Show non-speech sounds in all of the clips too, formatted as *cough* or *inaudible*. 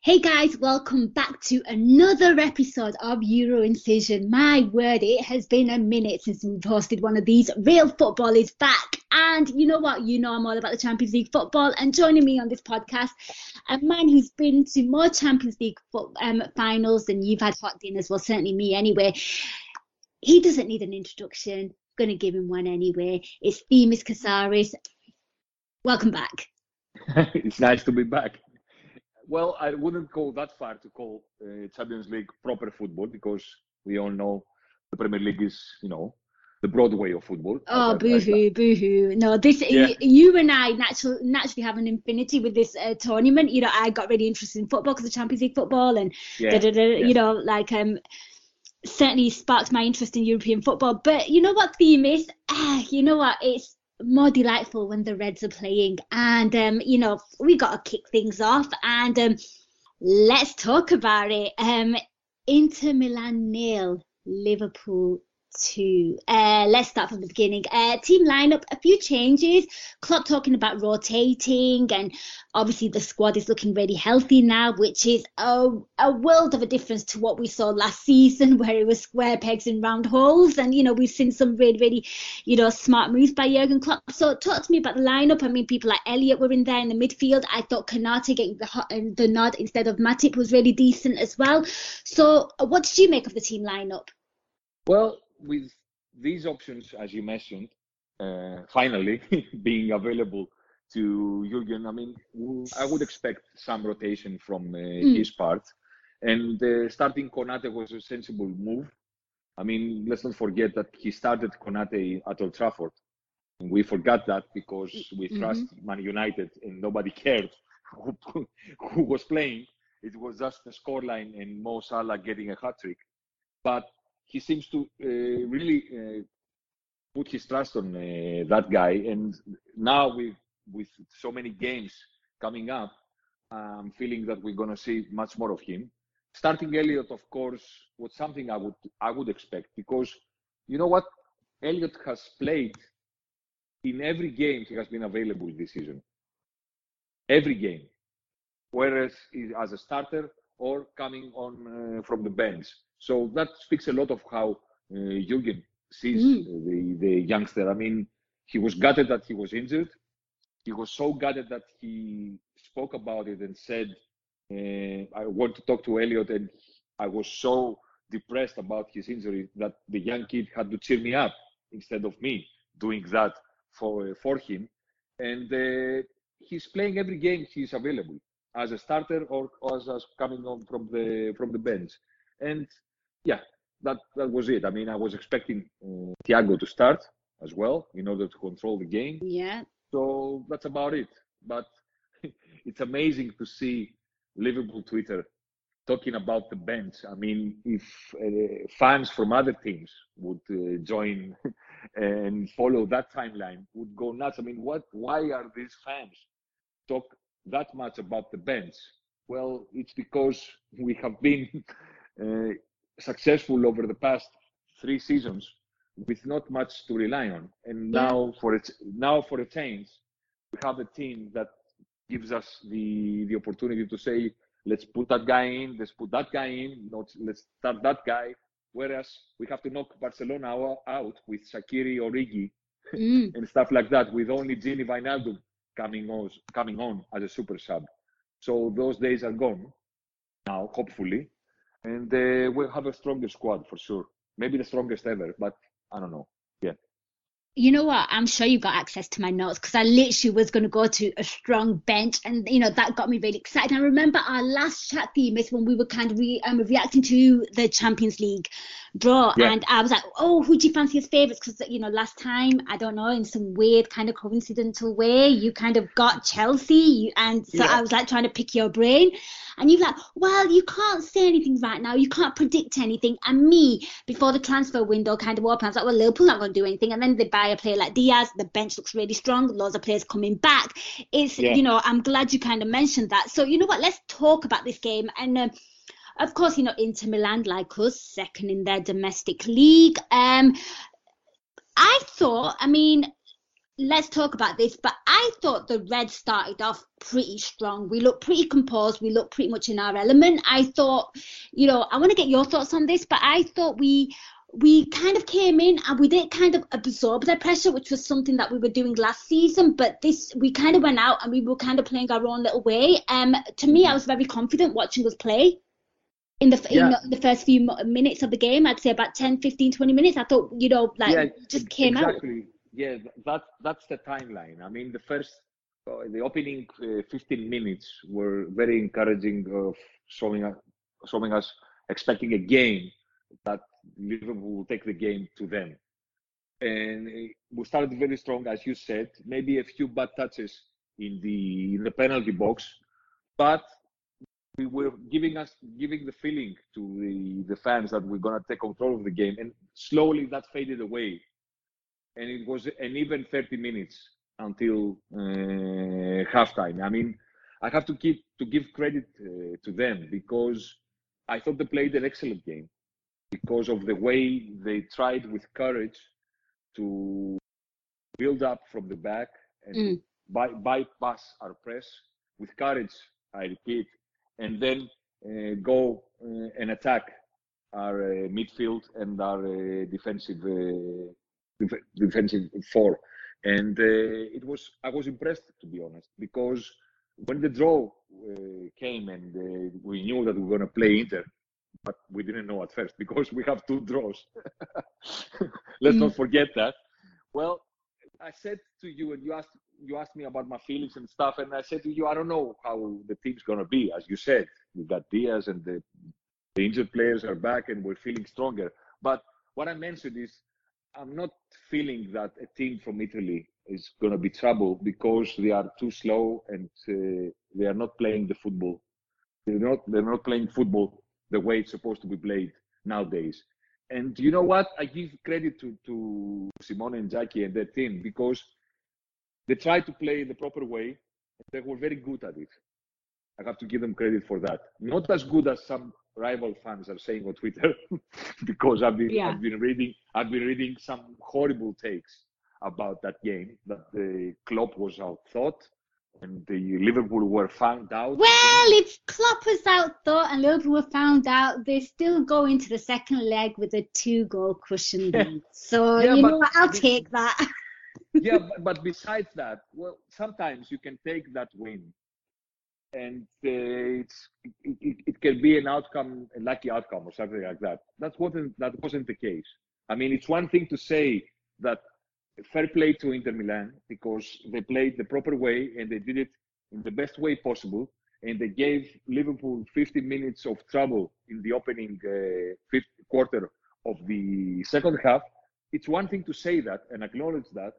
Hey guys, welcome back to another episode of Euro Incision. My word, it has been a minute since we've hosted one of these. Real football is back. And you know what? You know I'm all about the Champions League football. And joining me on this podcast, a man who's been to more Champions League foot, um, finals than you've had hot dinners. Well, certainly me anyway. He doesn't need an introduction. Going to give him one anyway. It's Themis Kassaris. Welcome back. *laughs* it's nice to be back. Well, I wouldn't go that far to call uh, Champions League proper football because we all know the Premier League is, you know, the Broadway of football. Oh, boo-hoo, boo-hoo. No, this yeah. you, and I naturally naturally have an infinity with this uh, tournament. You know, I got really interested in football because of Champions League football, and yeah. da, da, da, yeah. you know, like um, certainly sparked my interest in European football. But you know what Themis? Ah, you know what? It's more delightful when the Reds are playing. And, um, you know, we got to kick things off and um, let's talk about it. Um, Inter Milan nil, Liverpool to uh, let's start from the beginning. Uh, team lineup, a few changes. Klopp talking about rotating, and obviously the squad is looking really healthy now, which is a, a world of a difference to what we saw last season, *laughs* where it was square pegs in round holes. And you know we've seen some really, really, you know, smart moves by Jurgen Klopp. So talk to me about the lineup. I mean, people like Elliot were in there in the midfield. I thought Konate getting the the nod instead of Matip was really decent as well. So what did you make of the team lineup? Well, with these options, as you mentioned, uh, finally *laughs* being available to Jurgen, I mean, I would expect some rotation from uh, mm. his part. And uh, starting Konate was a sensible move. I mean, let's not forget that he started Konate at Old Trafford. And we forgot that because we mm-hmm. trust Man United and nobody *laughs* cared who, who was playing. It was just the scoreline and Mo Salah getting a hat trick. But he seems to uh, really uh, put his trust on uh, that guy. And now with with so many games coming up, I'm feeling that we're gonna see much more of him. Starting Elliot, of course, was something I would I would expect because you know what, Elliot has played in every game he has been available this season. Every game, whereas as a starter or coming on uh, from the bench. So that speaks a lot of how uh, Jurgen sees mm. the, the youngster. I mean, he was gutted that he was injured. He was so gutted that he spoke about it and said, uh, I want to talk to Elliot. And I was so depressed about his injury that the young kid had to cheer me up instead of me doing that for, for him. And uh, he's playing every game he's available as a starter or, or as, as coming on from the from the bench. And yeah, that that was it. I mean, I was expecting uh, Thiago to start as well in order to control the game. Yeah. So that's about it. But *laughs* it's amazing to see Liverpool Twitter talking about the bench. I mean, if uh, fans from other teams would uh, join *laughs* and follow that timeline, would go nuts. I mean, what? Why are these fans talk that much about the bench? Well, it's because we have been *laughs* uh, successful over the past three seasons with not much to rely on. And yeah. now for it, now for a change, we have a team that gives us the the opportunity to say, let's put that guy in, let's put that guy in, not let's start that guy. Whereas we have to knock Barcelona out with Shaqiri or Iggy mm. *laughs* and stuff like that, with only Gini Wijnaldum coming on, coming on as a super sub. So those days are gone now, hopefully and uh, we'll have a stronger squad for sure. maybe the strongest ever. But I don't know. Yeah you know what? I'm sure you got access to my notes because I literally was going to go to a strong bench, and you know that got me really excited. I remember our last chat Themis when we were kind of re, um, reacting to the Champions League draw, yeah. and I was like, "Oh, who do you fancy as favorites Because you know, last time I don't know, in some weird kind of coincidental way, you kind of got Chelsea, and so yeah. I was like trying to pick your brain. And you're like, well, you can't say anything right now. You can't predict anything. And me, before the transfer window kind of opened, I was like, well, Liverpool not going to do anything. And then they buy a player like Diaz. The bench looks really strong. Loads of players coming back. It's, yeah. you know, I'm glad you kind of mentioned that. So, you know what? Let's talk about this game. And, uh, of course, you know, Inter Milan, like us, second in their domestic league. Um, I thought, I mean, let's talk about this. But I thought the Reds started off pretty strong. We looked pretty composed. We looked pretty much in our element. I thought, you know, I want to get your thoughts on this, but I thought we we kind of came in and we did kind of absorb the pressure, which was something that we were doing last season. But this, we kind of went out and we were kind of playing our own little way. Um, to me, I was very confident watching us play. In the, yeah. in the first few minutes of the game, I'd say about 10, 15, 20 minutes. I thought, you know, like yeah, just came out exactly. out yeah, that that's the timeline. I mean, the first, uh, the opening uh, 15 minutes were very encouraging of showing us, showing us expecting a game that Liverpool will take the game to them. And uh, we started very strong, as you said. Maybe a few bad touches in the in the penalty box, but we were giving us giving the feeling to the, the fans that we're gonna take control of the game, and slowly that faded away and it was an even 30 minutes until uh, halftime. I mean, I have to keep to give credit uh, to them because I thought they played an excellent game because of the way they tried with courage to build up from the back and mm. by, bypass our press with courage. I repeat, and then uh, go uh, and attack our uh, midfield and our uh, defensive defensive four. And uh, it was I was impressed to be honest because when the draw uh, came and uh, we knew that we were going to play Inter, but we didn't know at first because we have two draws. *laughs* Let's mm. not forget that. Well, I said to you, and you asked you asked me about my feelings and stuff, and I said to you, I don't know how the team's gonna be. As you said, we've got Diaz and the, the injured players are back, and we're feeling stronger. But what I mentioned is I'm not feeling that a team from Italy is going to be trouble because they are too slow and uh, they are not playing the football. They're not. They're not playing football the way it's supposed to be played nowadays. And you know what? I give credit to to Simone Inzaghi and their team because they tried to play the proper way. They were very good at it. I have to give them credit for that. Not as good as some rival fans are saying on Twitter, *laughs* because I've been yeah. I've been reading I've been reading some horrible takes about that game that the Klopp was outthought and the Liverpool were found out. Well, if Klopp was outthought and Liverpool were found out, they still go into the second leg with a two-goal cushion. *laughs* So yeah, you know what? I'll take that. *laughs* yeah, but, but besides that, well, sometimes you can take that win and uh, it's it, it, can be an outcome, a lucky outcome or something like that. That wasn't that wasn't the case. I mean, it's one thing to say that fair play to Inter Milan because they played the proper way and they did it in the best way possible, and they gave Liverpool 50 minutes of trouble in the opening uh, fifth quarter of the second half. It's one thing to say that and acknowledge that.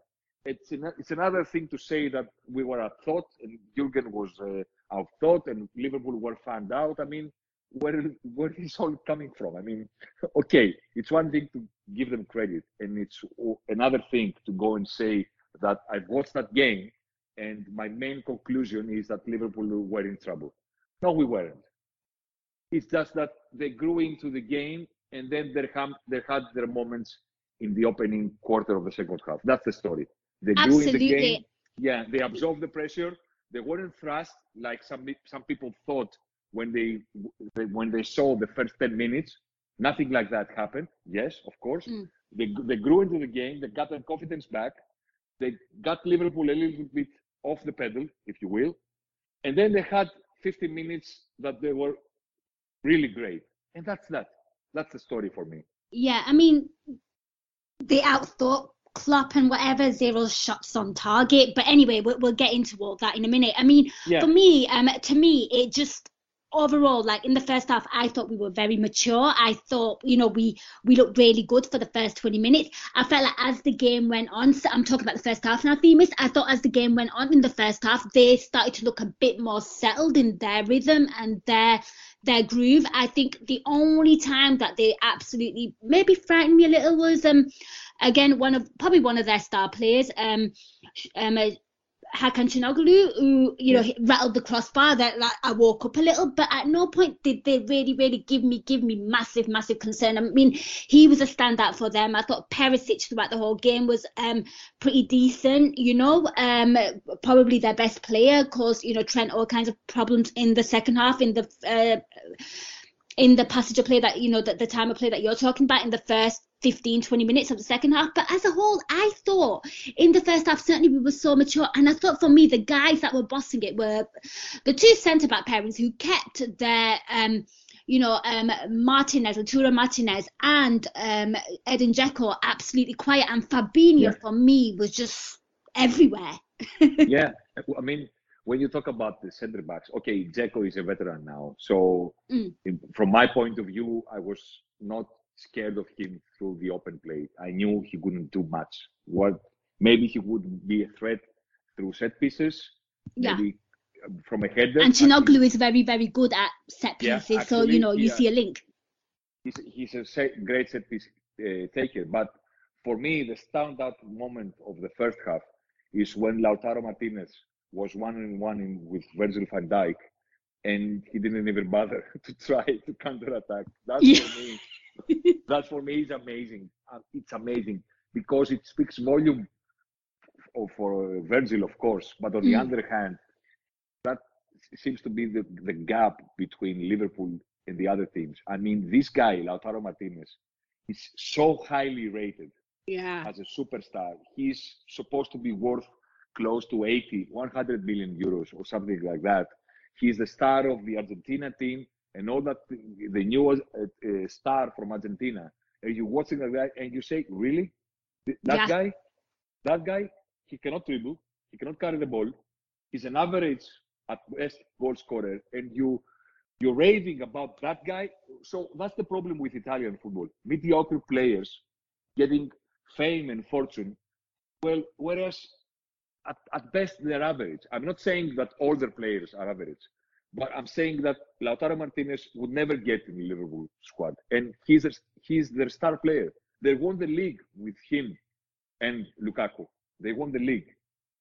It's it's another thing to say that we were thought and Jurgen was. Uh, of thought and Liverpool were found out. I mean, where where is all coming from? I mean, *laughs* okay, it's one thing to give them credit, and it's another thing to go and say that I've watched that game, and my main conclusion is that Liverpool were in trouble. No, we weren't. It's just that they grew into the game, and then they had their moments in the opening quarter of the second half. That's the story. They grew in the game. Yeah, they absorb the pressure they weren't thrust like some some people thought when they, they when they saw the first 10 minutes. Nothing like that happened. Yes, of course. Mm. They, they grew into the game. They got their confidence back. They got Liverpool a little bit off the pedal, if you will. And then they had 15 minutes that they were really great. And that's that. That's the story for me. Yeah, I mean, they outthought Klopp and whatever, zero shots on target. But anyway, we'll, we'll get into all that in a minute. I mean, yeah. for me, um, to me, it just overall, like in the first half, I thought we were very mature. I thought, you know, we we looked really good for the first 20 minutes. I felt like as the game went on, so I'm talking about the first half now, Themis. I thought as the game went on in the first half, they started to look a bit more settled in their rhythm and their their groove. I think the only time that they absolutely maybe frightened me a little was um again one of probably one of their star players um um Hakan Çalhanoğlu, who you know rattled the crossbar. That like I woke up a little, but at no point did they really, really give me give me massive, massive concern. I mean, he was a standout for them. I thought Perisic throughout the whole game was um pretty decent. You know, um probably their best player. Caused you know Trent all kinds of problems in the second half in the. Uh, in the passage of play that you know the, the time of play that you're talking about in the first 15 20 minutes of the second half but as a whole i thought in the first half certainly we were so mature and i thought for me the guys that were bossing it were the two centre back parents who kept their um you know, um, Martinez, Lautaro Martinez, and um, Edin Dzeko absolutely quiet, and Fabinho yeah. for me was just everywhere. *laughs* yeah, I mean, when you talk about the center backs, okay, Dzeko is a veteran now. So mm. in, from my point of view, I was not scared of him through the open play. I knew he couldn't do much. What maybe he would be a threat through set pieces. Yeah. Maybe um, from a header. And Çalhanoğlu is very, very good at set pieces. Yeah, actually, so, you know, you yeah. see a link. He's, he's a set, great set piece uh, taker. But for me, the standout moment of the first half is when Lautaro Martinez was one on one with Virgil van Dijk, and he didn't even bother *laughs* to try to counter attack. That's yeah. for me. That for me is amazing. Uh, it's amazing because it speaks volume for Virgil, of course. But on mm. the other hand, that seems to be the, the gap between Liverpool and the other teams. I mean, this guy, Lautaro Martinez, is so highly rated yeah. as a superstar. He's supposed to be worth close to 80, 100 million euros or something like that. He's the star of the Argentina team and all that the new uh, uh, star from Argentina. And you're watching that guy and you say, really? That yeah. guy, that guy, he cannot dribble, he cannot carry the ball. He's an average at best goal scorer, and you you're raving about that guy. So that's the problem with Italian football: mediocre players getting fame and fortune. Well, whereas at, at best they're average. I'm not saying that all their players are average, but I'm saying that Lautaro Martinez would never get in the Liverpool squad, and he's a, he's their star player. They won the league with him and Lukaku. They won the league,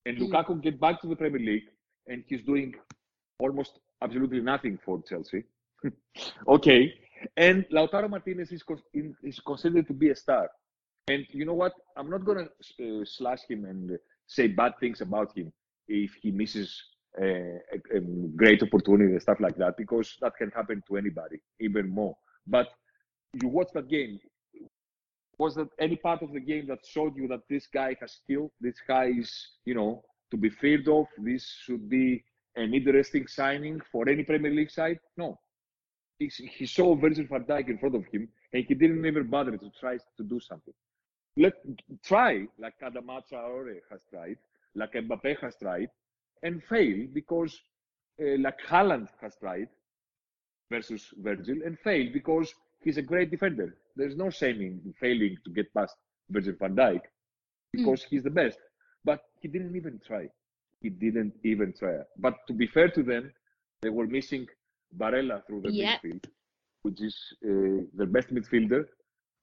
and mm. Lukaku get back to the Premier League, and he's doing almost absolutely nothing for Chelsea. *laughs* okay, and Lautaro Martinez is, is considered to be a star. And you know what? I'm not gonna uh, slash him and say bad things about him if he misses Eh, a, a, great opportunity and stuff like that, because that can happen to anybody, even more. But you watch that game. Was that any part of the game that showed you that this guy has skill? This guy is, you know, to be feared of. This should be an interesting signing for any Premier League side. No, he, he saw Virgil van Dijk in front of him, and he didn't even bother to try to do something. Let try like Adama Traore has tried, like Mbappe has tried, and fail because uh, like Haaland has tried versus Virgil and fail because he's a great defender. There's no shame in failing to get past Virgil van Dijk because mm. he's the best. But he didn't even try. He didn't even try. But to be fair to them, they were missing Barella through the yep. midfield, which is uh, their best midfielder.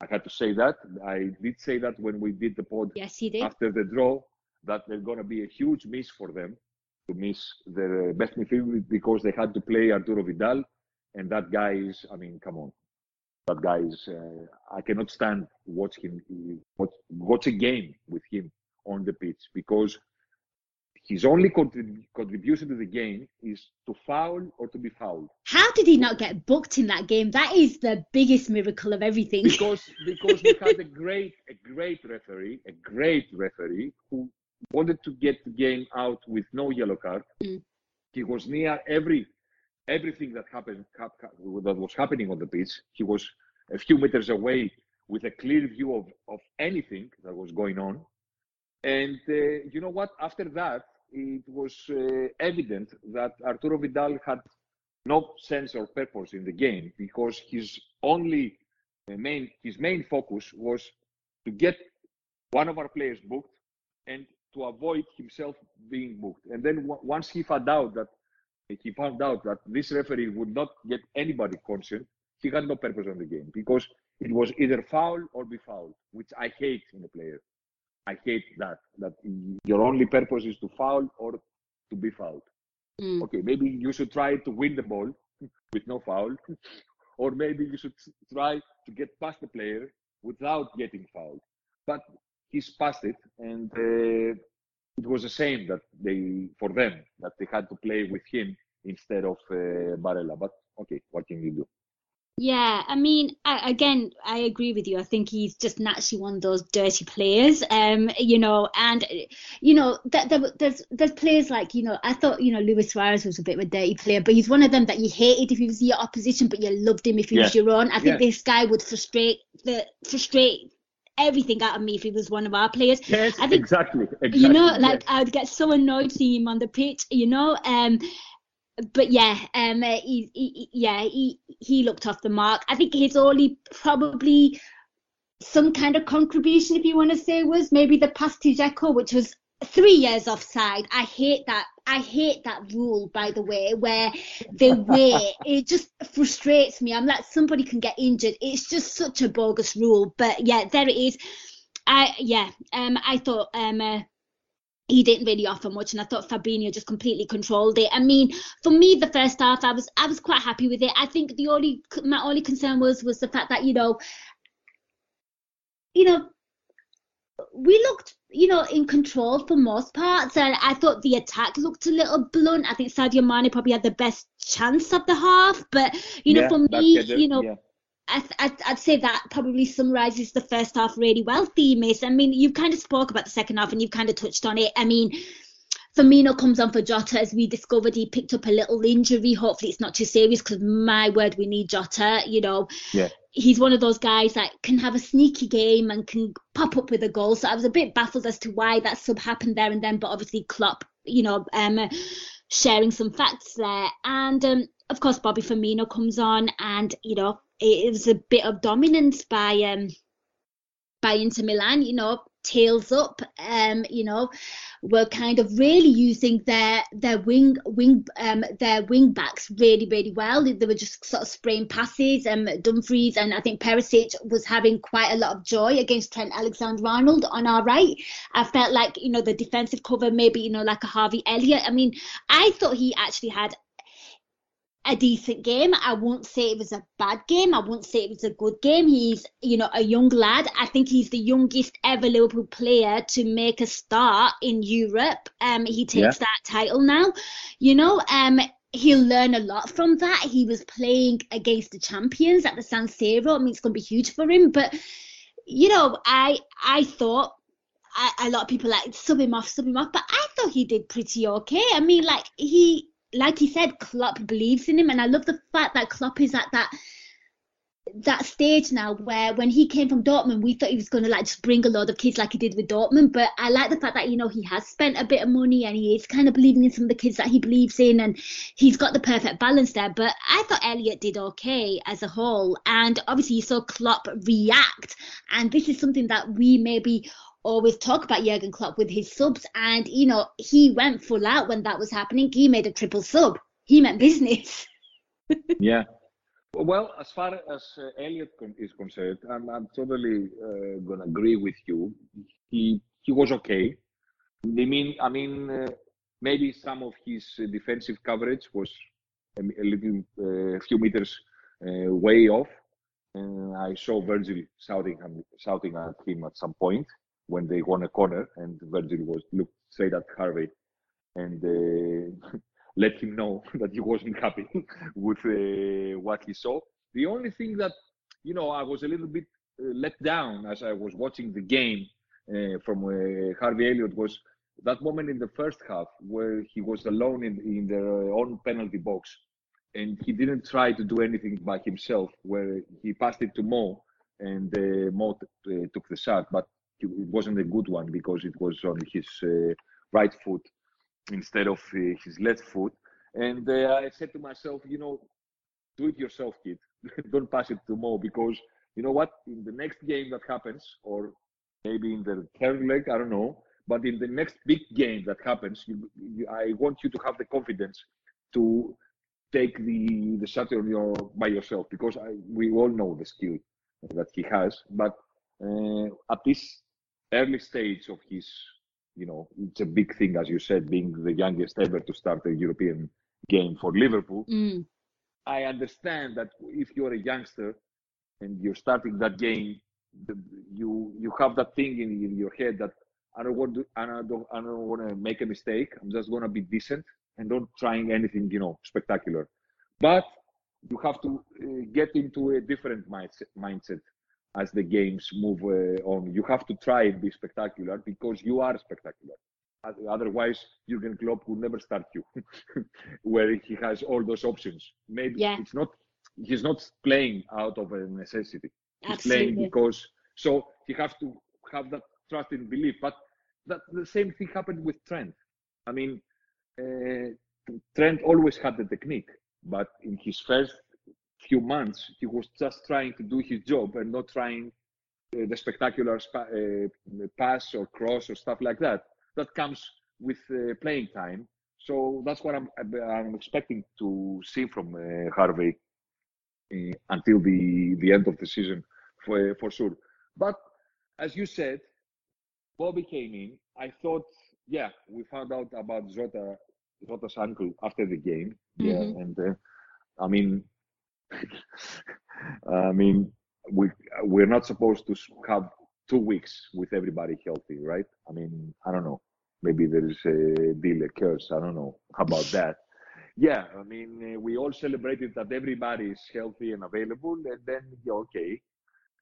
I had to say that. I did say that when we did the pod yes, he did. after the draw, that there's going to be a huge miss for them to miss their best midfield because they had to play Arturo Vidal, and that guy is, I mean, come on, that guy is, uh, I cannot stand watch him, watch, watch a game with him on the pitch because his only contrib- contribution to the game is to foul or to be fouled. How did he not get booked in that game? That is the biggest miracle of everything. Because because we had a *laughs* great a great referee, a great referee who wanted to get the game out with no yellow card. Mm. He was near every everything that happened that was happening on the pitch. He was a few meters away with a clear view of, of anything that was going on. And uh, you know what? After that, it was uh, evident that Arturo Vidal had no sense or purpose in the game because his only uh, main his main focus was to get one of our players booked and to avoid himself being booked. And then w- once he found out that he found out that this referee would not get anybody conscious, he had no purpose on the game because it was either foul or be fouled, which I hate in a player. I hate that that your only purpose is to foul or to be fouled. Mm. Okay, maybe you should try to win the ball *laughs* with no foul, *laughs* or maybe you should try to get past the player without getting fouled. But he's past it, and uh, it was a shame that they, for them, that they had to play with him instead of uh, Barella. But okay, what can you do? Yeah, I mean, I, again, I agree with you. I think he's just naturally one of those dirty players, um, you know, and you know, that, there's there's players like you know, I thought you know Luis Suarez was a bit of a dirty player, but he's one of them that you hated if he was your opposition, but you loved him if he yeah. was your own. I think yeah. this guy would frustrate the frustrate everything out of me if he was one of our players. Yes, I think, exactly, exactly. You know, like yes. I'd get so annoyed seeing him on the pitch, you know. Um, but yeah, um, uh, he, he, yeah, he he looked off the mark. I think his only probably some kind of contribution, if you want to say, was maybe the pass to Dzeko, which was three years offside. I hate that. I hate that rule, by the way, where the way *laughs* it just frustrates me. I'm like, somebody can get injured. It's just such a bogus rule. But yeah, there it is. I yeah, um, I thought um. Uh, he didn't really offer much and I thought Fabinho just completely controlled it. I mean, for me the first half I was I was quite happy with it. I think the only my only concern was was the fact that, you know, you know, we looked, you know, in control for most parts and I thought the attack looked a little blunt. I think Sadio Mane probably had the best chance of the half, but you know, yeah, for me, you know, yeah I, I'd, I'd say that probably summarizes the first half really well, Themis. I mean, you've kind of spoke about the second half and you've kind of touched on it. I mean, Firmino comes on for Jota as we discovered he picked up a little injury. Hopefully it's not too serious because my word, we need Jota. You know, yeah. He's one of those guys that can have a sneaky game and can pop up with a goal. So I was a bit baffled as to why that sub happened there and then. But obviously Klopp, you know, um, sharing some facts there. And um, of course Bobby Firmino comes on and you know it was a bit of dominance by um by Inter Milan, you know, tails up, um, you know, were kind of really using their their wing wing um their wing backs really really well. They were just sort of spraying passes. Um, Dumfries and I think Perisic was having quite a lot of joy against Trent Alexander-Arnold on our right. I felt like you know the defensive cover maybe you know like a Harvey Elliott. I mean, I thought he actually had a decent game. I won't say it was a bad game. I won't say it was a good game. He's, you know, a young lad. I think he's the youngest ever Liverpool player to make a start in Europe. Um, he takes yeah. that title now. You know, um, he'll learn a lot from that. He was playing against the champions at the San Siro. I mean, it's going to be huge for him. But, you know, I I thought I, a lot of people like sub him off, sub him off, but I thought he did pretty okay. I mean, like he like he said, Klopp believes in him, and I love the fact that Klopp is at that that stage now where when he came from Dortmund, we thought he was going to like just bring a lot of kids like he did with Dortmund. But I like the fact that you know he has spent a bit of money and he is kind of believing in some of the kids that he believes in, and he's got the perfect balance there. But I thought Elliot did okay as a whole, and obviously you saw Klopp react, and this is something that we maybe always talk about Jurgen Klopp with his subs, and you know he went full out when that was happening. He made a triple sub. He meant business. *laughs* yeah. Well, as far as uh, Elliott is concerned, I'm, I'm totally uh, gonna agree with you. He he was okay. I mean, I mean, uh, maybe some of his defensive coverage was a, a little, a uh, few meters uh, way off. And I saw Virgil shouting, shouting at him at some point when they won a corner and Virgil was looked straight at Harvey and uh, *laughs* let him know *laughs* that he wasn't happy *laughs* with uh, what he saw. The only thing that you know I was a little bit uh, let down as I was watching the game uh, from uh, Harvey Elliott was that moment in the first half where he was alone in, in their own penalty box and he didn't try to do anything by himself where he passed it to Mo and uh, Mo uh, took the shot, but it wasn't a good one because it was on his uh, right foot instead of uh, his left foot. And uh, I said to myself, you know, do it yourself, kid. *laughs* Don't pass it to Mo because you know what? In the next game that happens, or maybe in the third leg, I don't know. But in the next big game that happens, you, you, I want you to have the confidence to take the the shot on your by yourself because I, we all know the skill that he has. But uh, at this early stage of his, you know, it's a big thing, as you said, being the youngest ever to start a European game for Liverpool. Mm. I understand that if you're a youngster and you're starting that game, you you have that thing in, in your head that I don't want to, I don't, I don't want to make a mistake. I'm just going to be decent and don't trying anything, you know, spectacular. But you have to uh, get into a different mindset, mindset as the games move uh, on. You have to try and be spectacular because you are spectacular. Otherwise, Jurgen Klopp will never start you, *laughs* where he has all those options. Maybe yeah. it's not. He's not playing out of a necessity. He's Absolutely. playing because so he has to have that trust and belief. But that the same thing happened with Trent. I mean, uh, Trent always had the technique, but in his first few months, he was just trying to do his job and not trying uh, the spectacular spa- uh, pass or cross or stuff like that. That comes with uh, playing time. So that's what I'm, I'm expecting to see from uh, Harvey uh, until the, the end of the season for, for sure. But as you said, Bobby came in. I thought, yeah, we found out about Zota, Jota's ankle after the game. Mm-hmm. Yeah, and uh, I mean, *laughs* I mean, we we're not supposed to have two weeks with everybody healthy, right? I mean, I don't know. Maybe there is a deal occurs. I don't know about that. Yeah, I mean, uh, we all celebrated that everybody is healthy and available, and then yeah, okay,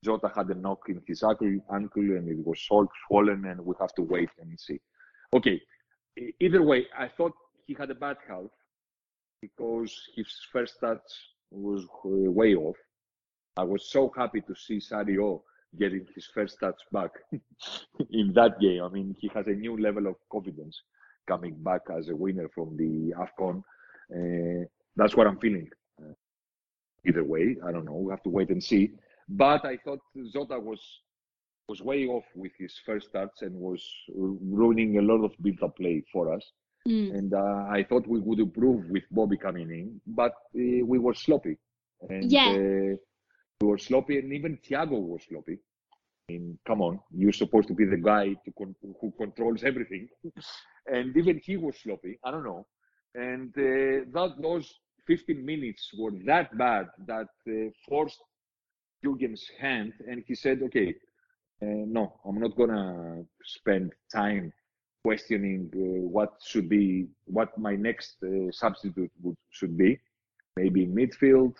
Jota had a knock in his ankle, ankle and it was all swollen, and we have to wait and see. Okay, either way, I thought he had a bad health because his first touch was way off. I was so happy to see Sadio getting his first touch back *laughs* in that game. I mean, he has a new level of confidence coming back as a winner from the AFCON. Uh, that's what I'm feeling. Uh, either way, I don't know. We have to wait and see. But I thought Jota was was way off with his first starts and was ruining a lot of build-up play for us. Mm. And uh, I thought we would improve with Bobby coming in, but uh, we were sloppy. And, yeah. Uh, we were sloppy, and even Thiago was sloppy. I mean, come on, you're supposed to be the guy to con- who controls everything, *laughs* and even he was sloppy. I don't know, and uh, that those 15 minutes were that bad that uh, forced Jurgen's hand, and he said, "Okay, uh, no, I'm not gonna spend time questioning uh, what should be, what my next uh, substitute would, should be. Maybe in midfield,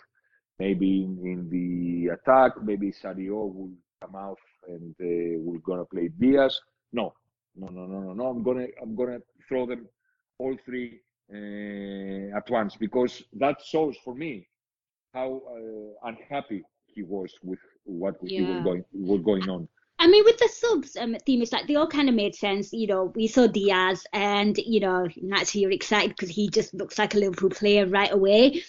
maybe in, in the attack, maybe Sadio will come out and uh, we're gonna play Diaz. No, no, no, no, no, no. I'm gonna, I'm gonna throw them all three uh, at once because that shows for me how uh, unhappy he was with what yeah. he was going was going on. I mean, with the subs um, theme, it's like they all kind of made sense. You know, we saw Diaz, and you know, naturally you're excited because he just looks like a Liverpool player right away.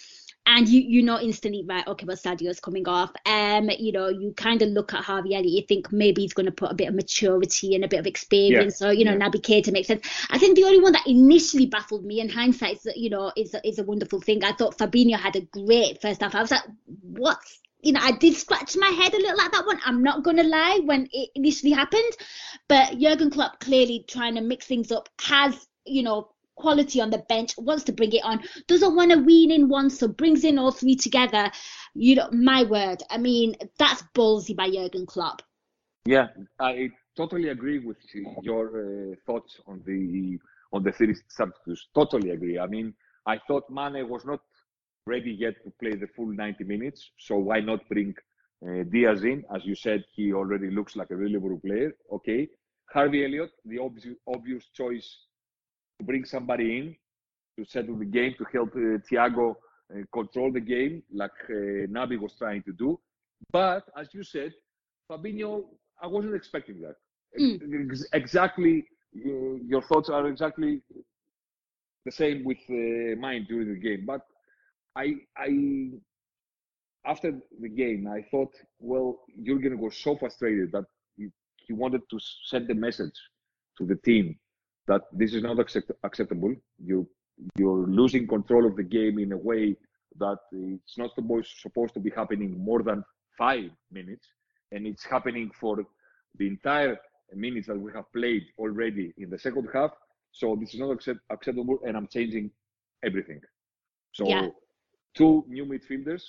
And you you know instantly right, okay, well Sadio's coming off. Um, you know, you kind of look at Harvey Elliott, you think maybe he's going to put a bit of maturity and a bit of experience, yeah. or you know, yeah. Naby Keita makes sense. I think the only one that initially baffled me, in hindsight, is, you know, is is a wonderful thing. I thought Fabinho had a great first half. I was like, what's you know, I did scratch my head a little at that one. I'm not gonna lie when it initially happened, but Jurgen Klopp clearly trying to mix things up has, you know, quality on the bench, wants to bring it on, doesn't want to wean in one, so brings in all three together. You know, my word. I mean, that's ballsy by Jurgen Klopp. Yeah, I totally agree with your uh, thoughts on the on the three substitutes. Totally agree. I mean, I thought Mane was not ready yet to play the full 90 minutes. So why not bring uh, Diaz in? As you said, he already looks like a really good player. Okay. Harvey Elliott, the obvious, obvious choice to bring somebody in to settle the game, to help uh, Thiago uh, control the game, like uh, Naby was trying to do. But as you said, Fabinho, I wasn't expecting that. Mm. Exactly, your thoughts are exactly the same with uh, mine during the game. But I, I, after the game, I thought, well, Jurgen was so frustrated that he, he wanted to send the message to the team that this is not accept- acceptable. You, you're losing control of the game in a way that it's not supposed to be happening more than five minutes, and it's happening for the entire minutes that we have played already in the second half. So this is not accept- acceptable, and I'm changing everything. So yeah. Two new midfielders,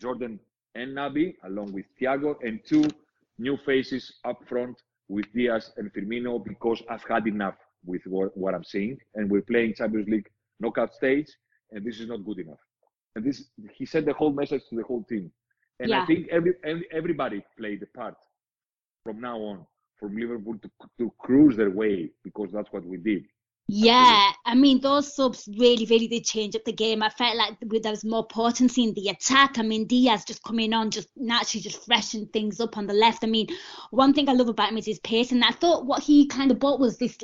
Jordan and Naby, along with Thiago, and two new faces up front with Diaz and Firmino because I've had enough with what, what I'm seeing, and we're playing Champions League knockout stage, and this is not good enough. And this, he sent the whole message to the whole team, and yeah. I think every, every everybody played a part from now on from Liverpool to, to cruise their way because that's what we did. Yeah, I mean those subs really, really did change up the game. I felt like there was more potency in the attack. I mean Diaz just coming on, just naturally just freshen things up on the left. I mean, one thing I love about him is his pace, and I thought what he kind of brought was this.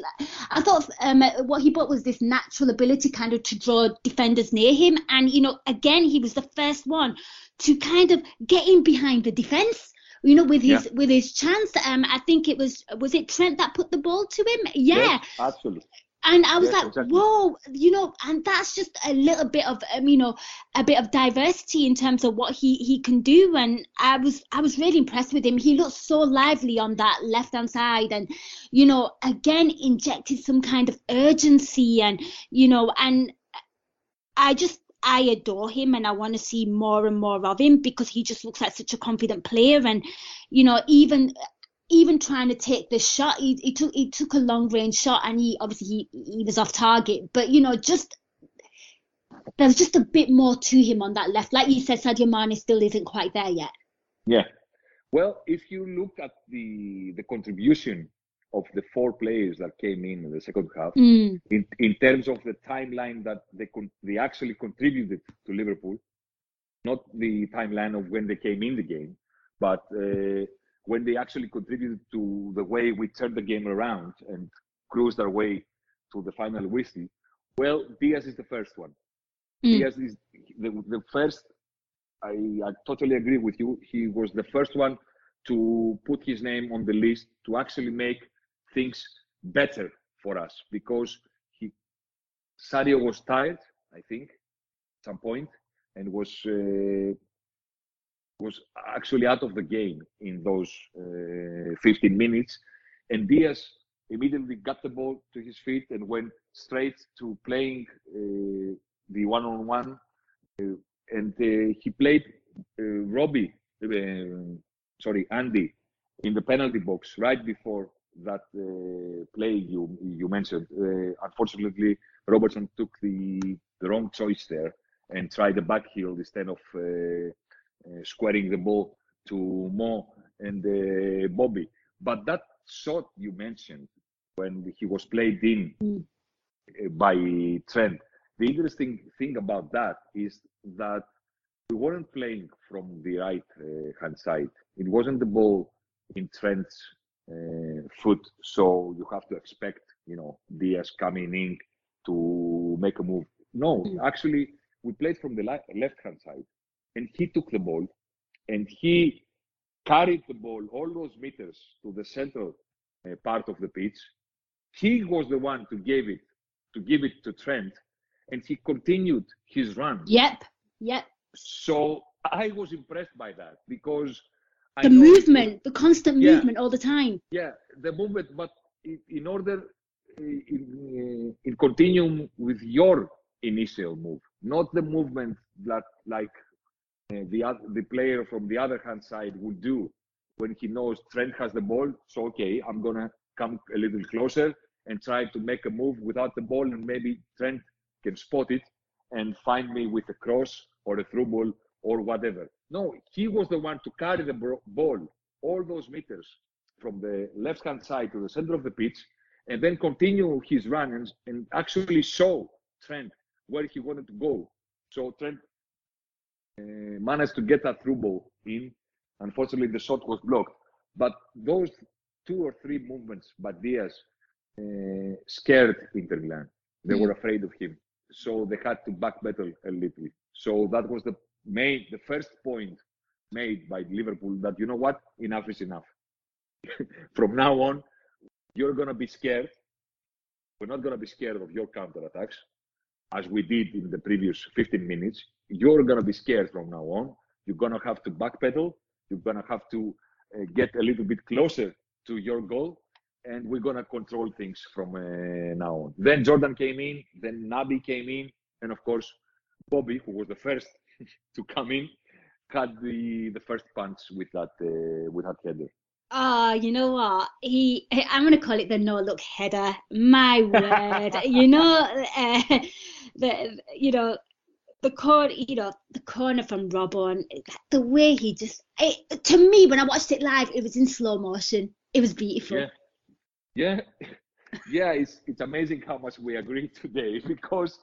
I thought um, what he brought was this natural ability, kind of to draw defenders near him, and you know, again he was the first one to kind of get in behind the defense you know, with his yeah. with his chance. Um, I think it was was it Trent that put the ball to him? Yeah, yes, absolutely. And I was yes, like, exactly. whoa, you know, and that's just a little bit of, um, you know, a bit of diversity in terms of what he he can do. And I was I was really impressed with him. He looked so lively on that left hand side, and you know, again injected some kind of urgency, and you know, and I just I adore him and I want to see more and more of him because he just looks like such a confident player. And, you know, even even trying to take the shot, he, he took he took a long range shot and he obviously he, he was off target. But you know, just there's just a bit more to him on that left. Like you said, Sadio Mane still isn't quite there yet. Yeah. Well, if you look at the the contribution of the four players that came in in the second half mm. in, in terms of the timeline that they con- they actually contributed to Liverpool, not the timeline of when they came in the game, but uh, when they actually contributed to the way we turned the game around and cruised our way to the final whistle. Well, Diaz is the first one. Mm. Diaz is the, the first. I, I totally agree with you. He was the first one to put his name on the list to actually make things better for us because he Sadio was tired, I think, at some point, and was uh, was actually out of the game in those uh, 15 minutes. And Diaz immediately got the ball to his feet and went straight to playing uh, the one-on-one. Uh, and uh, he played Robbie, sorry, Andy, in the penalty box right before that uh, play you you mentioned. Uh, unfortunately, Robertson took the, the wrong choice there and tried the back heel instead of uh, squaring the ball to Mo and Bobby. But that shot you mentioned when he was played in mm. by Trent, the interesting thing about that is that we weren't playing from the right uh, hand side. It wasn't the ball in Trent's uh, foot. So you have to expect, you know, Diaz coming in to make a move. No, mm. actually, we played from the left hand side, and he took the ball, and he carried the ball all those meters to the central uh, part of the pitch. He was the one to give it to give it to Trent, and he continued his run. Yep, yep. So I was impressed by that because the movement, the constant yeah, movement all the time. Yeah, the movement, but in, order, in, in continuum with your initial move, not the movement that like uh, the the player from the other hand side would do when he knows Trent has the ball. So okay, I'm gonna come a little closer and try to make a move without the ball, and maybe Trent can spot it and find me with a cross or a through ball or whatever. No, he was the one to carry the ball all those meters from the left hand side to the center of the pitch and then continue his run and, and actually show Trent where he wanted to go. So Trent managed to get that through ball in Unfortunately, the shot was blocked. But those two or three movements by Diaz uh, scared Inter Milan. They mm. were afraid of him, so they had to backpedal a little. So that was the main, the first point made by Liverpool that you know what, enough is enough. *laughs* From now on, you're gonna be scared. We're not gonna be scared of your counter attacks, as we did in the previous 15 minutes. You're gonna be scared from now on. You're gonna have to backpedal. You're gonna have to uh, get a little bit closer to your goal, and we're gonna control things from uh, now on. Then Jordan came in, then Naby came in, and of course Bobby, who was the first *laughs* to come in, had the the first punch with that uh, with that header. Oh, you know what? He, I'm going to call it the no look header. My word, you know, *laughs* uh, the you know the corner, you know, the corner from Robben, the way he just, it, to me, when I watched it live, it was in slow motion. It was beautiful. Yeah, yeah, *laughs* yeah. It's it's amazing how much we agree today *laughs* because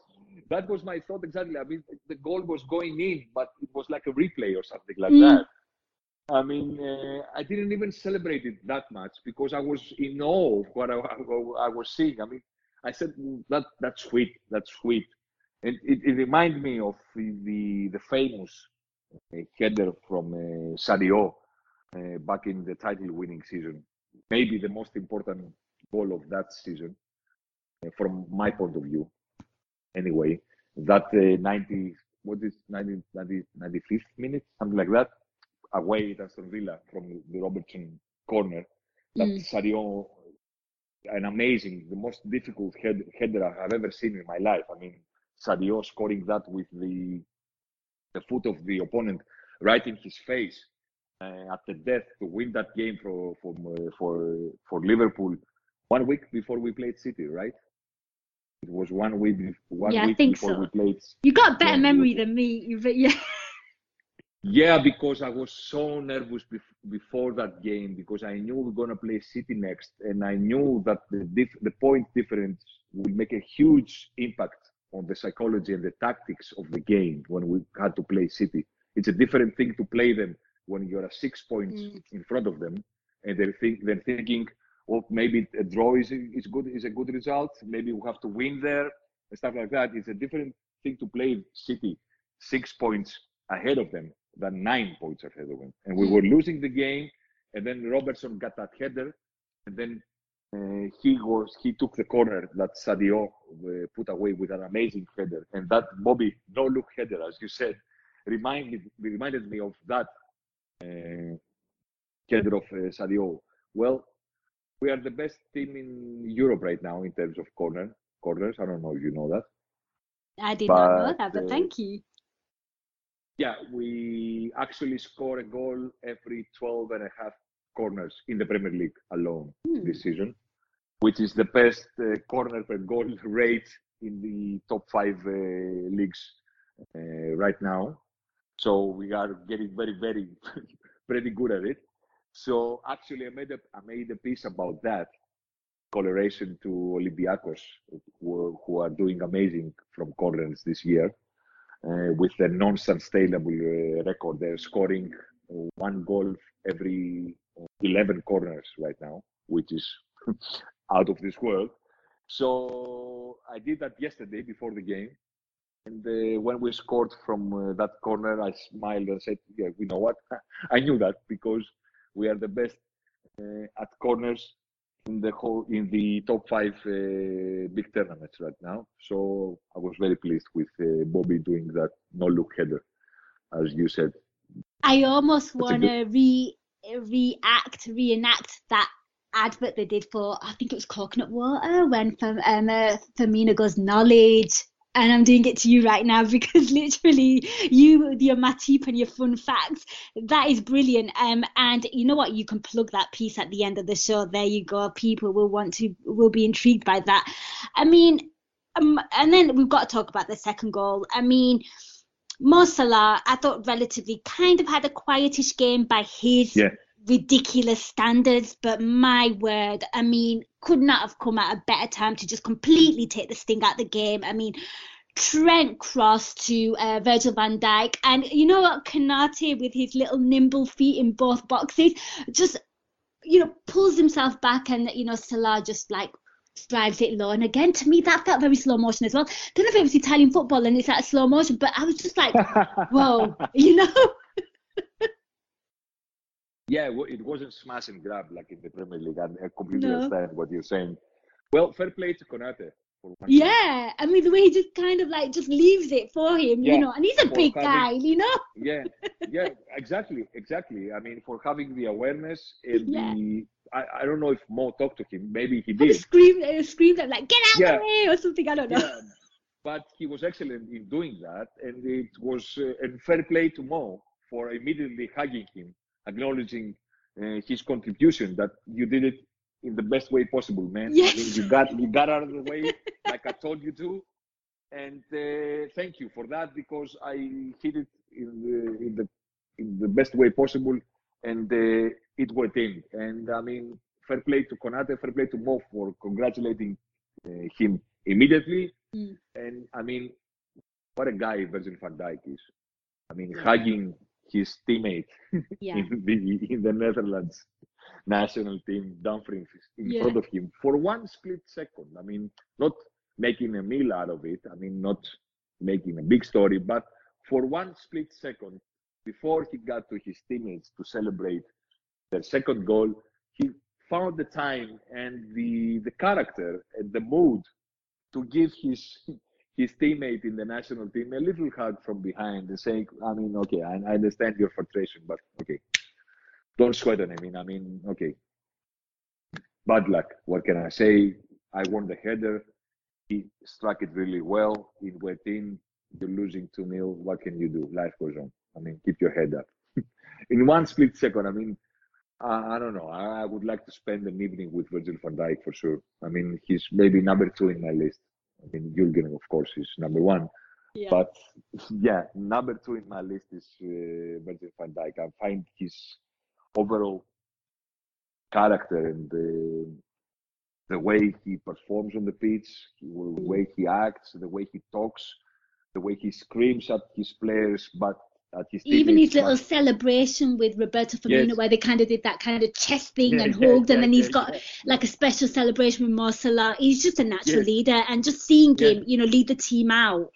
that was my thought exactly. I mean, the goal was going in, but it was like a replay or something like mm. that. I mean, uh, I didn't even celebrate it that much because I was in awe of what I, I, was seeing. I mean, I said that that's sweet, that's sweet, and it, it reminded me of the the, famous uh, header from uh, Sadio uh, back in the title-winning season. Maybe the most important goal of that season, uh, from my point of view anyway. That uh, 90, what is 90, 90, 95th minute, something like that, away at Aston Villa from the Robertson corner. That mm. Sadio, an amazing, the most difficult head, header I've ever seen in my life. I mean, Sadio scoring that with the the foot of the opponent right in his face uh, at the death to win that game for for for for Liverpool one week before we played City, right? It was one week, one yeah, week I think before so. we played. You got better memory than me, but yeah. Yeah, because I was so nervous bef- before that game because I knew we we're gonna play City next, and I knew that the dif- the point difference will make a huge impact on the psychology and the tactics of the game when we had to play City. It's a different thing to play them when you're a six points mm. in front of them, and they're think they're thinking, or maybe a draw is, is good is a good result. Maybe we have to win there and stuff like that. It's a different thing to play City six points ahead of them than nine points ahead of them. And we were hmm. losing the game, and then Robertson got that header, and then uh, he was he took the corner that Sadio uh, put away with an amazing header, and that Bobby no look header, as you said, reminded reminded me of that uh, header of uh, Sadio. Well, we are the best team in Europe right now in terms of corner corners. I don't know if you know that. I did but, not know that, but uh, thank you. Yeah, we actually score a goal every 12 and a half corners in the Premier League alone hmm. this season, which is the best uh, corner per goal rate in the top five uh, leagues uh, right now. So we are getting very, very, *laughs* pretty good at it. So actually, I made a I made a piece about that coloration to Olympiacos, who, who are doing amazing from corners this year, uh, with a non-sustainable uh, record. They're scoring one goal every 11 corners right now, which is *laughs* out of this world. So I did that yesterday before the game. And uh, when we scored from uh, that corner, I smiled and said, "Yeah, you know what? *laughs* I knew that because we are the best uh, at corners in the whole in the top five uh, big tournaments right now. So I was very pleased with uh, Bobby doing that no look header, as you said. I almost want to re react reenact that advert they did for I think it was coconut water when um, uh, Firmino goes knowledge. And I'm doing it to you right now *laughs* because literally you your Matip and your fun facts that is brilliant. Um and you know what? You can plug that piece at the end of the show. There you go. People will want to will be intrigued by that. I mean um, and then we've got to talk about the second goal. I mean Mo Salah I thought relatively kind of had a quietish game by his yeah ridiculous standards, but my word, I mean, could not have come at a better time to just completely take the sting out of the game. I mean, Trent cross to uh, Virgil van Dijk. And you know what? Konate, with his little nimble feet in both boxes, just, you know, pulls himself back and, you know, Salah just like drives it low. And again, to me, that felt very slow motion as well. I don't know if it was Italian football and it's like slow motion, but I was just like, *laughs* whoa, you know? *laughs* yeah, well, it wasn't smash and grab like in the Premier League. I completely no. understand what you're saying. Well, fair play to Konate. Yeah, I mean the way he just kind of like just leaves it for him, yeah. you know, and he's a for big having, guy, you know. yeah, *laughs* yeah, exactly, exactly. I mean, for having the awareness and yeah. the, I, I don't know if Mo talked to him. Maybe he did. Screamed, uh, screamed like, "Get out yeah. of the way!" or something. I don't know. Yeah. But he was excellent in doing that, and it was uh, and fair play to Mo for immediately hugging him, acknowledging uh, his contribution. That you did it in the best way possible, man. Yes. I mean, you got you got out of the way *laughs* like I told you to, and uh, thank you for that because I hit it in the in the in the best way possible, and uh, it went in. And I mean, fair play to Konate, fair play to Mo for congratulating uh, him immediately. Mm. And I mean, what a guy Virgil van Dijk is. I mean, yeah. hugging his teammate *laughs* yeah. in the in the Netherlands national team Dumfries in yeah. front of him for one split second. I mean, not making a meal out of it. I mean, not making a big story, but for one split second before he got to his teammates to celebrate their second goal, he found the time and the the character and the mood to give his his teammate in the national team a little hug from behind and saying, I mean, okay, I, I understand your frustration, but okay, don't sweat on him. I mean, okay, bad luck. What can I say? I won the header. He struck it really well. It went in. You're losing 2 0. What can you do? Life goes on. I mean, keep your head up. *laughs* in one split second, I mean, uh, I don't know. I, I, would like to spend an evening with Virgil van Dijk for sure. I mean, he's maybe number two in my list. I mean, Jurgen, of course, is number one. Yeah. But yeah, number two in my list is uh, Virgil van Dijk. I find his overall character and the the way he performs on the pitch, the mm. way he acts, the way he talks, the way he screams at his players, but at his even his little celebration with Roberto Firmino, yes. where they kind of did that kind of chest thing yeah, and hugged, yeah, and then he's got like a special celebration with Marcelo. He's just a natural yes. leader, and just seeing him, you know, lead the team out,